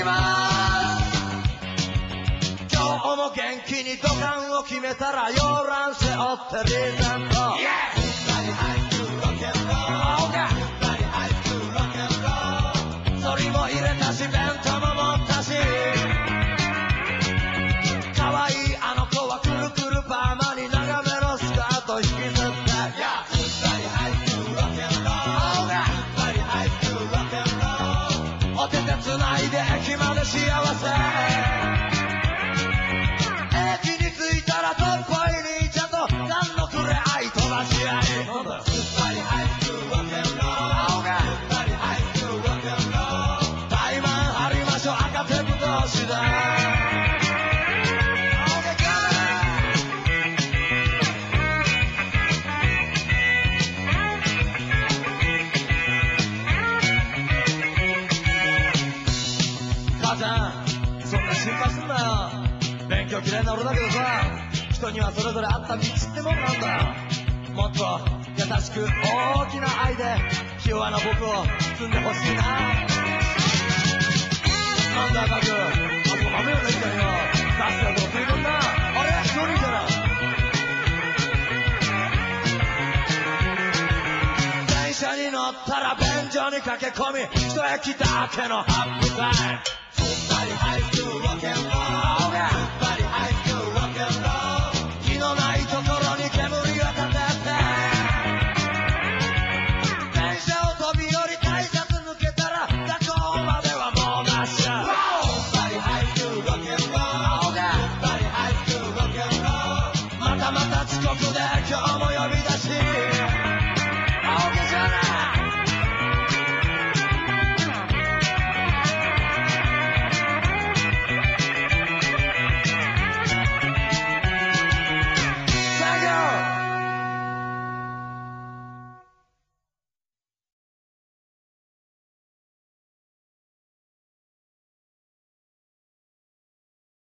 きます。今日も元気に土管を決めたら洋ん背負ってリーント、よもっと優しく大きな愛で気弱な僕を包んでほしいな。なんだ赤くあと豆をねみたいよ出すよと食い込んだ。あれ？一人じゃない電車に乗ったら便所に駆け込み一駅だけのハッピータイム Somebody hype to rock and roll.